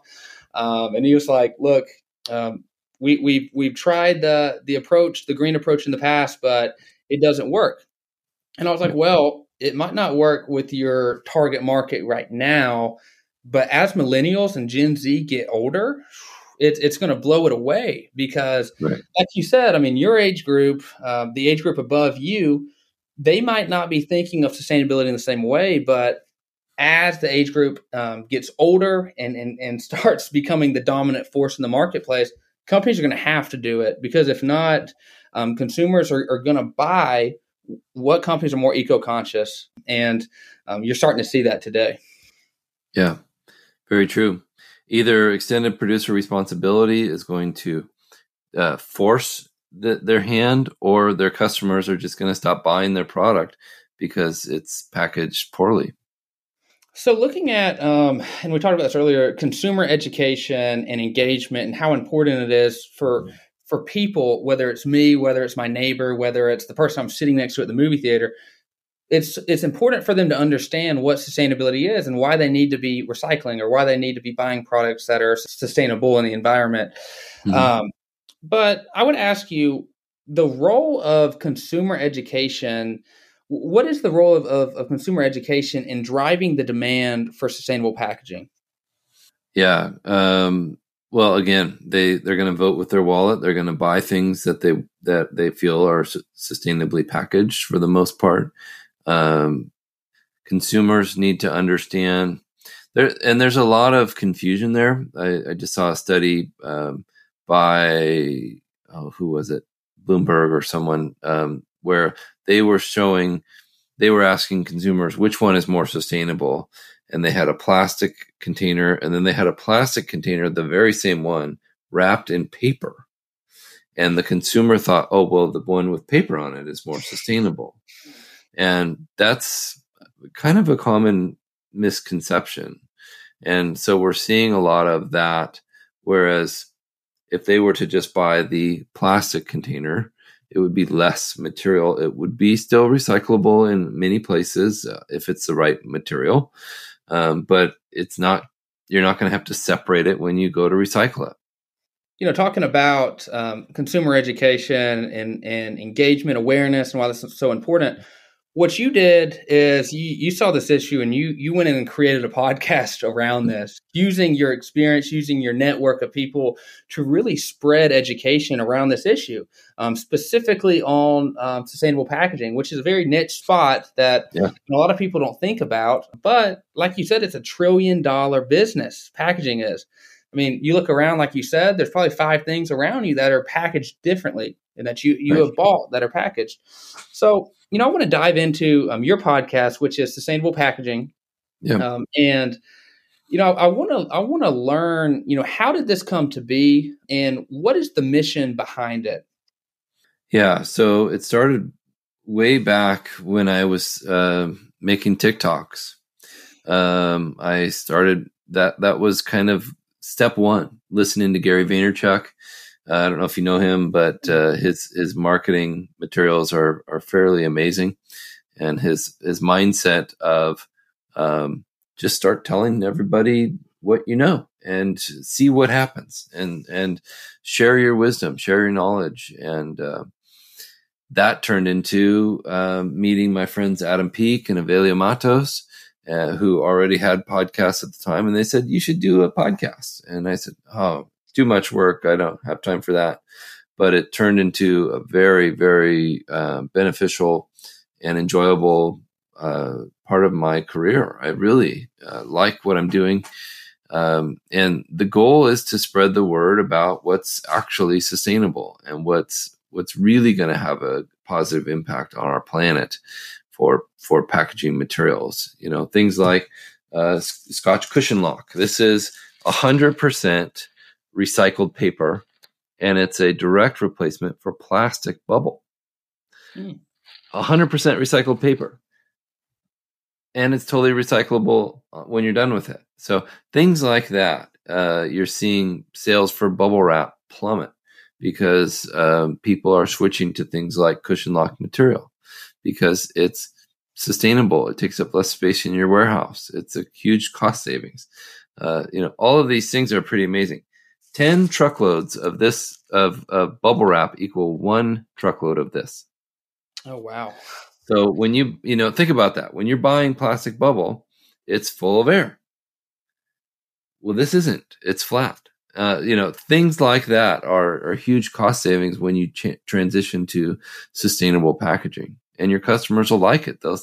Um, and he was like, look, um, we, we've we've tried the the approach, the green approach in the past, but it doesn't work. And I was like, well, it might not work with your target market right now, but as millennials and Gen Z get older, it's it's going to blow it away because, right. like you said, I mean, your age group, uh, the age group above you, they might not be thinking of sustainability in the same way, but as the age group um, gets older and, and and starts becoming the dominant force in the marketplace, companies are going to have to do it because if not, um, consumers are, are going to buy what companies are more eco conscious. And um, you're starting to see that today. Yeah, very true. either extended producer responsibility is going to uh, force the, their hand, or their customers are just going to stop buying their product because it's packaged poorly. So, looking at, um, and we talked about this earlier, consumer education and engagement, and how important it is for mm-hmm. For people, whether it's me, whether it's my neighbor, whether it's the person I'm sitting next to at the movie theater. It's it's important for them to understand what sustainability is and why they need to be recycling or why they need to be buying products that are sustainable in the environment. Mm-hmm. Um, but I would ask you the role of consumer education what is the role of, of, of, consumer education in driving the demand for sustainable packaging? Yeah. Um, well, again, they they're going to vote with their wallet. They're going to buy things that they that they feel are su- sustainably packaged for the most part. Um, consumers need to understand there, and there's a lot of confusion there. I, I just saw a study um, by oh, who was it, Bloomberg or someone, um, where they were showing, they were asking consumers which one is more sustainable. And they had a plastic container, and then they had a plastic container, the very same one, wrapped in paper. And the consumer thought, oh, well, the one with paper on it is more sustainable. And that's kind of a common misconception. And so we're seeing a lot of that. Whereas if they were to just buy the plastic container, it would be less material. It would be still recyclable in many places uh, if it's the right material, um, but it's not. You're not going to have to separate it when you go to recycle it. You know, talking about um, consumer education and, and engagement awareness and why this is so important what you did is you, you saw this issue and you you went in and created a podcast around mm-hmm. this using your experience using your network of people to really spread education around this issue um, specifically on um, sustainable packaging which is a very niche spot that yeah. a lot of people don't think about but like you said it's a trillion dollar business packaging is i mean you look around like you said there's probably five things around you that are packaged differently and that you you have bought that are packaged so you know, I want to dive into um, your podcast, which is sustainable packaging. Yeah. Um, and you know, I want to I want to learn. You know, how did this come to be, and what is the mission behind it? Yeah. So it started way back when I was uh, making TikToks. Um, I started that. That was kind of step one. Listening to Gary Vaynerchuk uh, I don't know if you know him, but uh, his his marketing materials are are fairly amazing, and his his mindset of um, just start telling everybody what you know and see what happens, and and share your wisdom, share your knowledge, and uh, that turned into um, meeting my friends Adam Peek and Avelia Matos. Uh, who already had podcasts at the time, and they said you should do a podcast. And I said, "Oh, too much work. I don't have time for that. But it turned into a very, very uh, beneficial and enjoyable uh, part of my career. I really uh, like what I'm doing. Um, and the goal is to spread the word about what's actually sustainable and what's what's really going to have a positive impact on our planet for for packaging materials. You know, things like uh, Scotch cushion lock. This is hundred percent recycled paper, and it's a direct replacement for plastic bubble. Mm. 100% recycled paper. And it's totally recyclable uh, when you're done with it. So things like that, uh, you're seeing sales for bubble wrap plummet because um, people are switching to things like cushion lock material because it's sustainable. It takes up less space in your warehouse. It's a huge cost savings. Uh, you know, all of these things are pretty amazing. 10 truckloads of this of, of bubble wrap equal one truckload of this. Oh wow. So when you you know think about that. When you're buying plastic bubble, it's full of air. Well, this isn't. It's flat. Uh, you know, things like that are, are huge cost savings when you ch- transition to sustainable packaging and your customers will like it. They'll,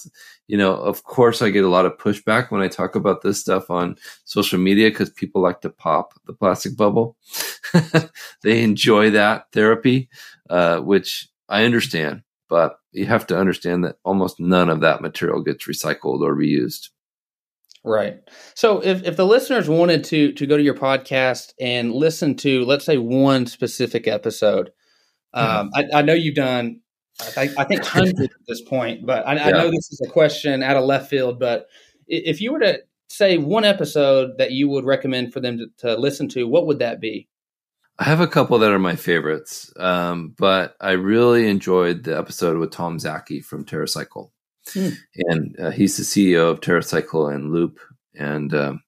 you know, of course, I get a lot of pushback when I talk about this stuff on social media because people like to pop the plastic bubble. they enjoy that therapy, uh, which I understand, but you have to understand that almost none of that material gets recycled or reused. Right. So if, if the listeners wanted to to go to your podcast and listen to, let's say, one specific episode, um, I, I, know you've done, I, I think hundreds at this point, but I, yeah. I, know this is a question out of left field. But if you were to say one episode that you would recommend for them to, to listen to, what would that be? I have a couple that are my favorites, um, but I really enjoyed the episode with Tom Szaky from TerraCycle. Hmm. And uh, he's the CEO of TerraCycle and Loop. And um,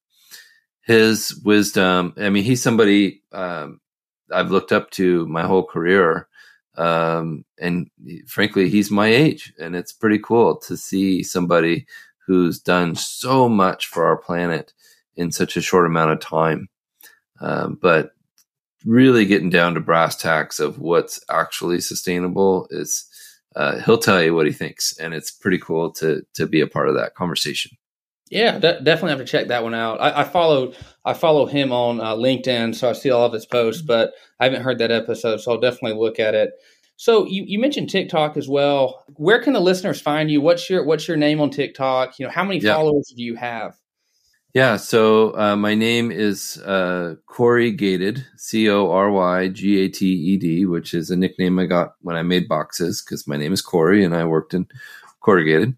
his wisdom, I mean, he's somebody um, I've looked up to my whole career. Um, and frankly, he's my age. And it's pretty cool to see somebody who's done so much for our planet in such a short amount of time. Um, but really getting down to brass tacks of what's actually sustainable is uh, he'll tell you what he thinks, and it's pretty cool to to be a part of that conversation. Yeah, de- definitely have to check that one out. I, I follow I follow him on uh, LinkedIn, so I see all of his posts, but I haven't heard that episode, so I'll definitely look at it. So you, you mentioned TikTok as well. Where can the listeners find you? What's your what's your name on TikTok? You know, how many yeah. followers do you have? Yeah, so uh, my name is uh, Cory Gated, C O R Y G A T E D, which is a nickname I got when I made boxes because my name is Cory and I worked in corrugated.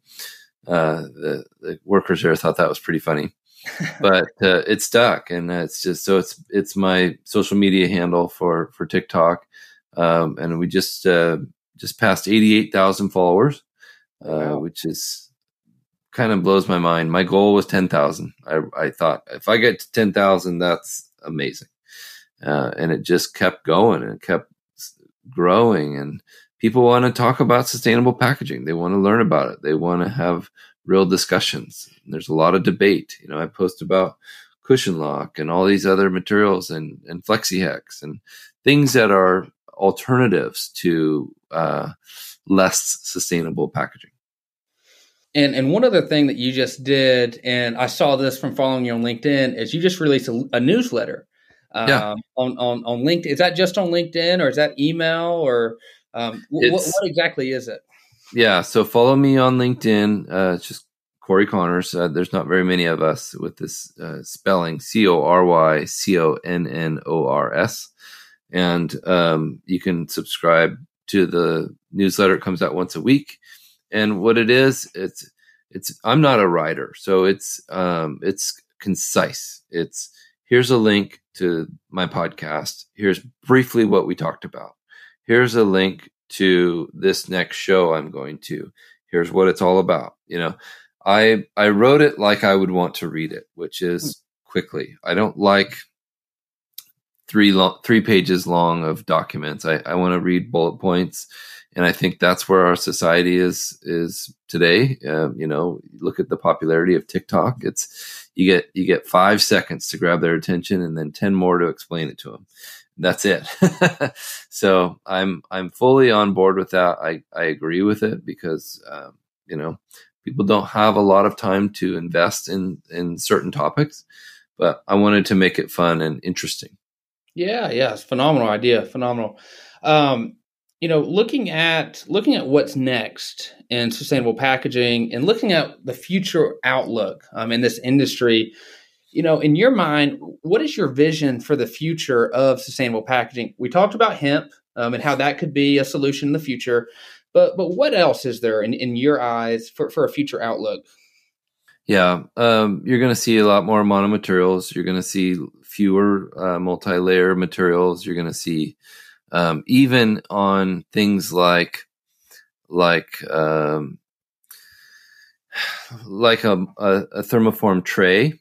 Uh, the, the, workers there thought that was pretty funny, but uh, it stuck, and it's just so it's it's my social media handle for for TikTok, um, and we just uh, just passed eighty eight thousand followers, uh, wow. which is kind of blows my mind. My goal was 10,000. I, I thought if I get to 10,000, that's amazing. Uh, and it just kept going and kept growing. And people want to talk about sustainable packaging. They want to learn about it. They want to have real discussions. There's a lot of debate. You know, I post about cushion lock and all these other materials and, and FlexiHex and things that are alternatives to uh, less sustainable packaging. And and one other thing that you just did, and I saw this from following you on LinkedIn, is you just released a, a newsletter. Um, yeah. on, on on LinkedIn. Is that just on LinkedIn or is that email or um, what, what, exactly is it? Yeah, so follow me on LinkedIn. Uh, it's just Cory Connors. Uh, there's not very many of us with this uh, spelling C O R Y C O N N O R S. And um, you can subscribe to the newsletter. It comes out once a week and what it is it's it's i'm not a writer so it's um it's concise it's here's a link to my podcast here's briefly what we talked about here's a link to this next show i'm going to here's what it's all about you know i i wrote it like i would want to read it which is hmm. quickly i don't like three long three pages long of documents i, I want to read bullet points and I think that's where our society is is today. Um, you know, look at the popularity of TikTok. It's you get you get five seconds to grab their attention, and then ten more to explain it to them. That's it. so I'm I'm fully on board with that. I I agree with it because um, you know people don't have a lot of time to invest in in certain topics, but I wanted to make it fun and interesting. Yeah, yeah, it's phenomenal idea, phenomenal. Um, you know looking at looking at what's next in sustainable packaging and looking at the future outlook um, in this industry you know in your mind what is your vision for the future of sustainable packaging? We talked about hemp um, and how that could be a solution in the future but but what else is there in, in your eyes for, for a future outlook? Yeah um, you're going to see a lot more monomaterials. You're going to see fewer uh, multi-layer materials. You're going to see um, even on things like like um, like a, a, a, thermoform tray.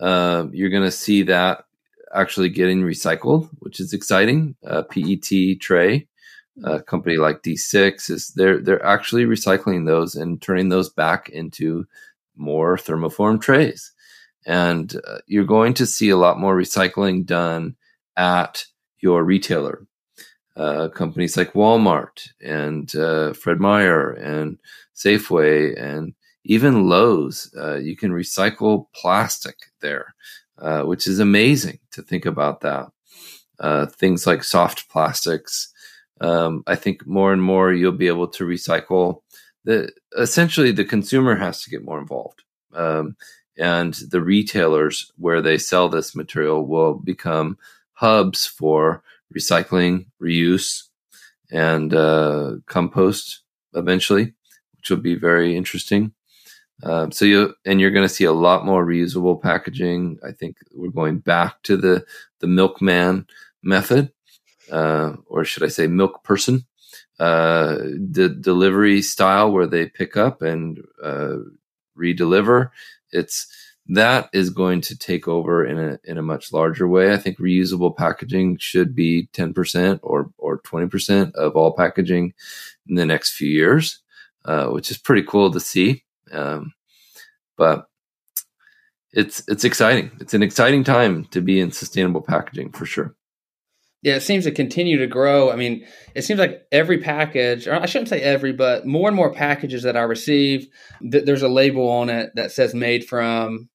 Uh, you're going to see that actually getting recycled, which is exciting. A PET tray, a company like D6 is they're they're actually recycling those and turning those back into more thermoform trays, and uh, you're going to see a lot more recycling done at your retailer uh, companies like Walmart and uh, Fred Meyer and Safeway and even Lowe's. Uh, you can recycle plastic there, uh, which is amazing to think about that. Uh, things like soft plastics. Um, I think more and more you'll be able to recycle. The essentially the consumer has to get more involved. Um, and the retailers where they sell this material will become hubs for recycling, reuse, and uh, compost eventually, which will be very interesting. Um, so you and you're going to see a lot more reusable packaging. I think we're going back to the the milkman method, uh, or should I say, milk person, uh, the delivery style where they pick up and uh, redeliver. It's that is going to take over in a in a much larger way. I think reusable packaging should be 10% or or 20% of all packaging in the next few years, uh, which is pretty cool to see. Um, but it's it's exciting. It's an exciting time to be in sustainable packaging for sure. Yeah, it seems to continue to grow. I mean, it seems like every package, or I shouldn't say every, but more and more packages that I receive, th- there's a label on it that says made from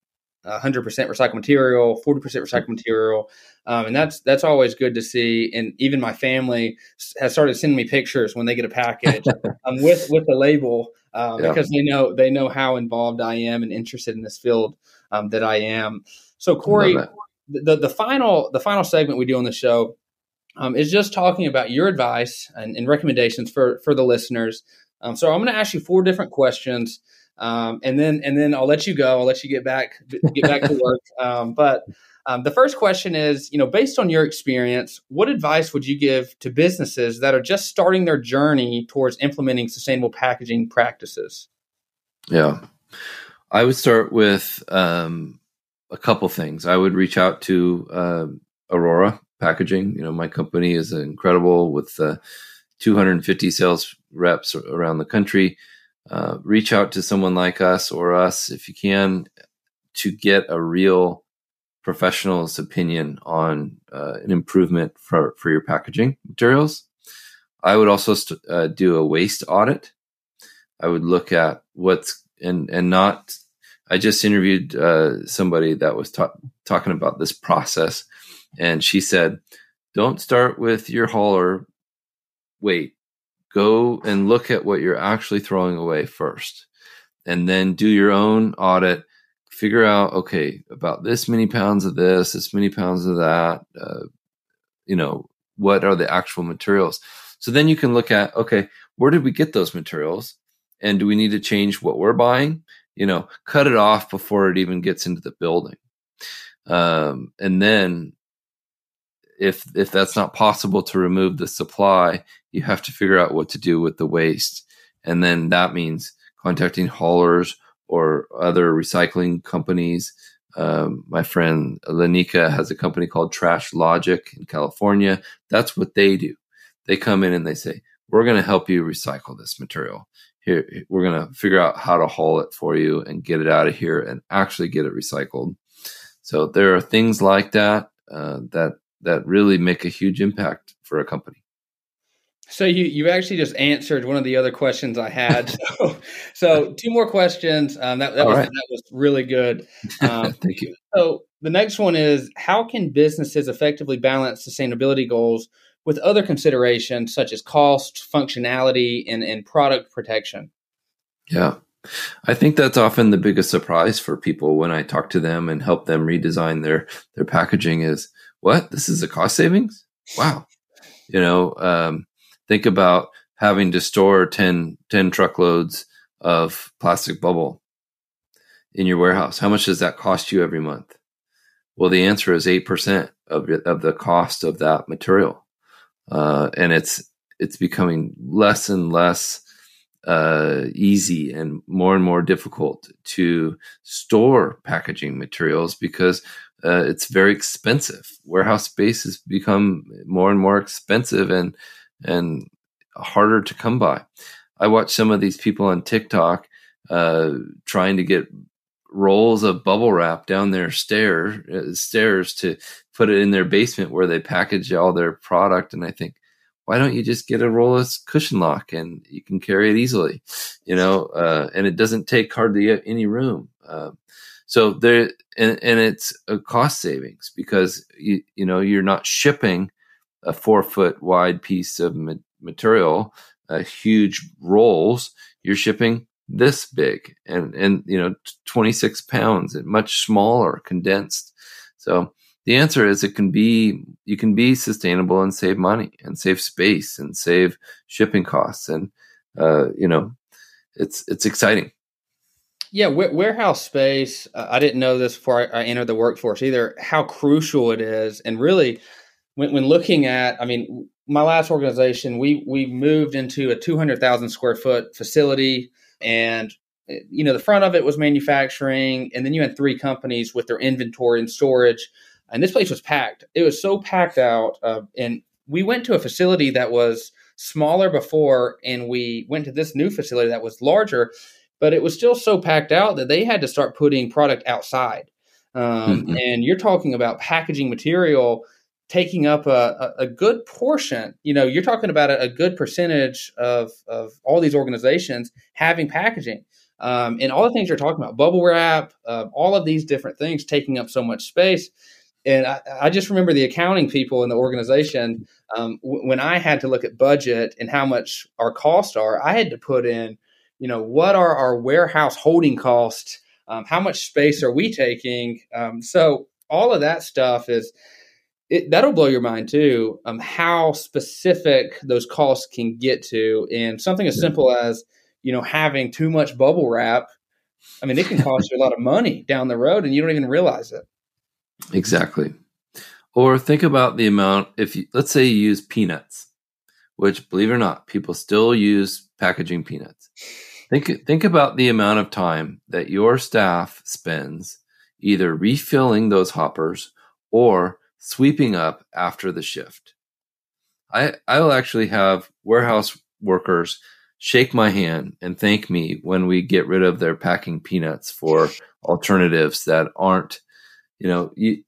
100% recycled material, 40% recycled material. Um, and that's that's always good to see. And even my family has started sending me pictures when they get a package um, with with the label um, yeah. because they know they know how involved I am and interested in this field um, that I am. So Cory, the the final the final segment we do on the show um, is just talking about your advice and, and recommendations for for the listeners. Um, so I'm going to ask you four different questions. Um, and then and then I'll let you go. I'll let you get back get back to work. Um, but um, the first question is, you know, based on your experience, what advice would you give to businesses that are just starting their journey towards implementing sustainable packaging practices? Yeah, I would start with um, a couple things. I would reach out to uh, Orora Packaging. You know, my company is incredible with uh, 250 sales reps around the country uh, reach out to someone like us or us if you can to get a real professional's opinion on uh, an improvement for, for your packaging materials. I would also st- uh, do a waste audit. I would look at what's and and not. I just interviewed uh, somebody that was ta- talking about this process, and she said, "Don't start with your hauler. Wait, go and look at what you're actually throwing away first and then do your own audit. Figure out okay about this many pounds of this this many pounds of that uh, you know what are the actual materials? So then you can look at okay where did we get those materials? And do we need to change what we're buying? You know cut it off before it even gets into the building. Um, and then if if that's not possible to remove the supply, you have to figure out what to do with the waste, and then that means contacting haulers or other recycling companies. Um, my friend Lanika has a company called Trash Logic in California. That's what they do. They come in and they say, "We're going to help you recycle this material. Here, we're going to figure out how to haul it for you and get it out of here and actually get it recycled." So there are things like that uh, that that really make a huge impact for a company. So you you actually just answered one of the other questions I had. So, so two more questions. Um, that that was right. that was really good. Um, Thank you. So the next one is how can businesses effectively balance sustainability goals with other considerations such as cost, functionality, and and product protection? Yeah. I think that's often the biggest surprise for people when I talk to them and help them redesign their their packaging is what? This is a cost savings? Wow. You know um, think about having to store 10, 10 truckloads of plastic bubble in your warehouse. How much does that cost you every month? Well the answer is 8% of, of the cost of that material. Uh, and it's it's becoming less and less uh, easy and more and more difficult to store packaging materials because uh, it's very expensive. Warehouse space has become more and more expensive and and harder to come by. I watch some of these people on TikTok uh, trying to get rolls of bubble wrap down their stair uh, stairs to put it in their basement where they package all their product. And I think, why don't you just get a roll of cushion lock and you can carry it easily, you know? Uh, and it doesn't take hardly any room. So there, and, and it's a cost savings because you you know you're not shipping a four foot wide piece of ma- material, uh, huge rolls. You're shipping this big and and you know 26 pounds and much smaller condensed. So the answer is it can be you can be sustainable and save money and save space and save shipping costs. And uh, you know it's it's exciting yeah warehouse space uh, i didn't know this before I, I, entered the workforce either how crucial it is. And really when, when looking at i mean my last organization we we moved into a 200000 square foot facility and you know the front of it was manufacturing and then you had three companies with their inventory and storage and this place was packed. It was so packed out uh, and we went to a facility that was smaller before and we went to this new facility that was larger but it was still so packed out that they had to start putting product outside um, mm-hmm. and you're talking about packaging material taking up a, a, good portion. You know, you're talking about a, a, good percentage of, of all these organizations having packaging. Um, and all the things you're talking about, bubble wrap, uh, all of these different things taking up so much space. And I, I just remember the accounting people in the organization, um, w- when I had to look at budget and how much our costs are, I had to put in, you know, what are our warehouse holding costs? Um, how much space are we taking? Um, so all of that stuff is it, that'll blow your mind too. Um, how specific those costs can get to, and something as simple as you know having too much bubble wrap. I mean, it can cost you a lot of money down the road, and you don't even realize it. Exactly. Or think about the amount. If you, let's say you use peanuts, which believe it or not, people still use packaging peanuts. Think think about the amount of time that your staff spends either refilling those hoppers or sweeping up after the shift. I I will actually have warehouse workers shake my hand and thank me when we get rid of their packing peanuts for alternatives that aren't, you know, you,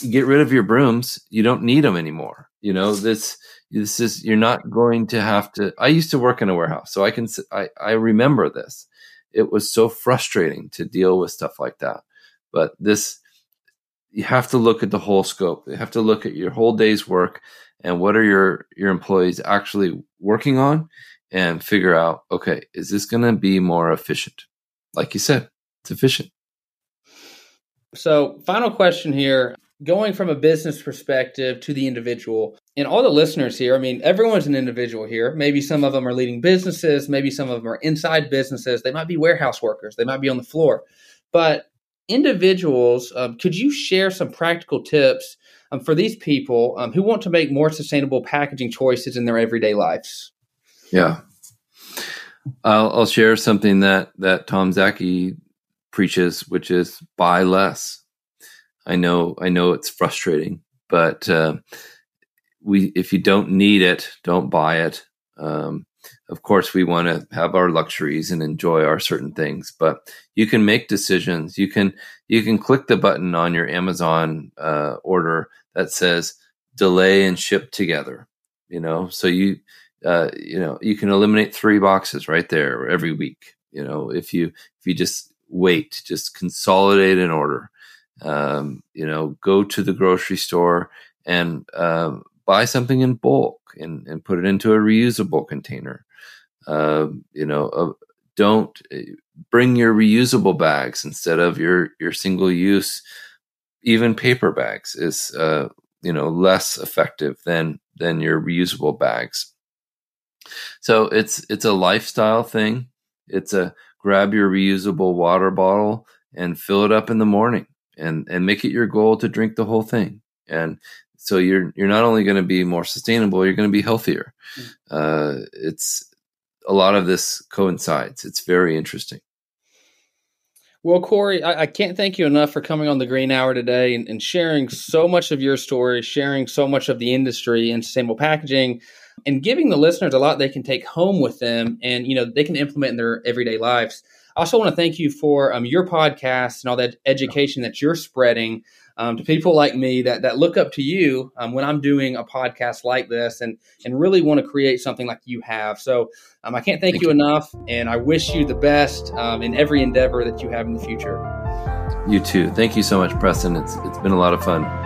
you get rid of your brooms, you don't need them anymore. You know, this this is you're not going to have to I used to work in a warehouse, so I can I I remember this. It was so frustrating to deal with stuff like that. But this you have to look at the whole scope. You have to look at your whole day's work and what are your your employees actually working on and figure out okay, is this going to be more efficient? Like you said, it's efficient. So, final question here, going from a business perspective to the individual. And all the listeners here, I mean, everyone's an individual here. Maybe some of them are leading businesses, maybe some of them are inside businesses. They might be warehouse workers, they might be on the floor. But individuals, um, could you share some practical tips um, for these people um, who want to make more sustainable packaging choices in their everyday lives? Yeah, I'll, I'll share something that that Tom Szaky preaches, which is buy less. I know, I know it's frustrating, but uh, we if you don't need it, don't buy it. Um, of course we want to have our luxuries and enjoy our certain things but you can make decisions. You can you can click the button on your amazon uh, order that says delay and ship together you know? So you uh, you know you can eliminate three boxes right there every week you know? If you if you just wait just consolidate an order um, you know go to the grocery store and uh, buy something in bulk and, and put it into a reusable container. Uh, you know, uh, don't eh, bring your reusable bags instead of your your single use. Even paper bags is uh, you know less effective than than your reusable bags. So it's it's a lifestyle thing. It's a grab your reusable water bottle and fill it up in the morning and and make it your goal to drink the whole thing. And so you're you're not only going to be more sustainable, you're going to be healthier. Mm. Uh, it's a lot of this coincides. It's very interesting. Well, Cory, I, I, can't thank you enough for coming on the Green Hour today and, and, sharing so much of your story, sharing so much of the industry and sustainable packaging, and giving the listeners a lot they can take home with them and you know they can implement in their everyday lives. I also want to thank you for um, your podcast and all that education that you're spreading um, to people like me that that look up to you um, when I'm doing a podcast like this and and really want to create something like you have. So um, I can't thank, thank you, you, enough, and I wish you the best um, in every endeavor that you have in the future. You too. Thank you so much, Preston. It's it's been a lot of fun.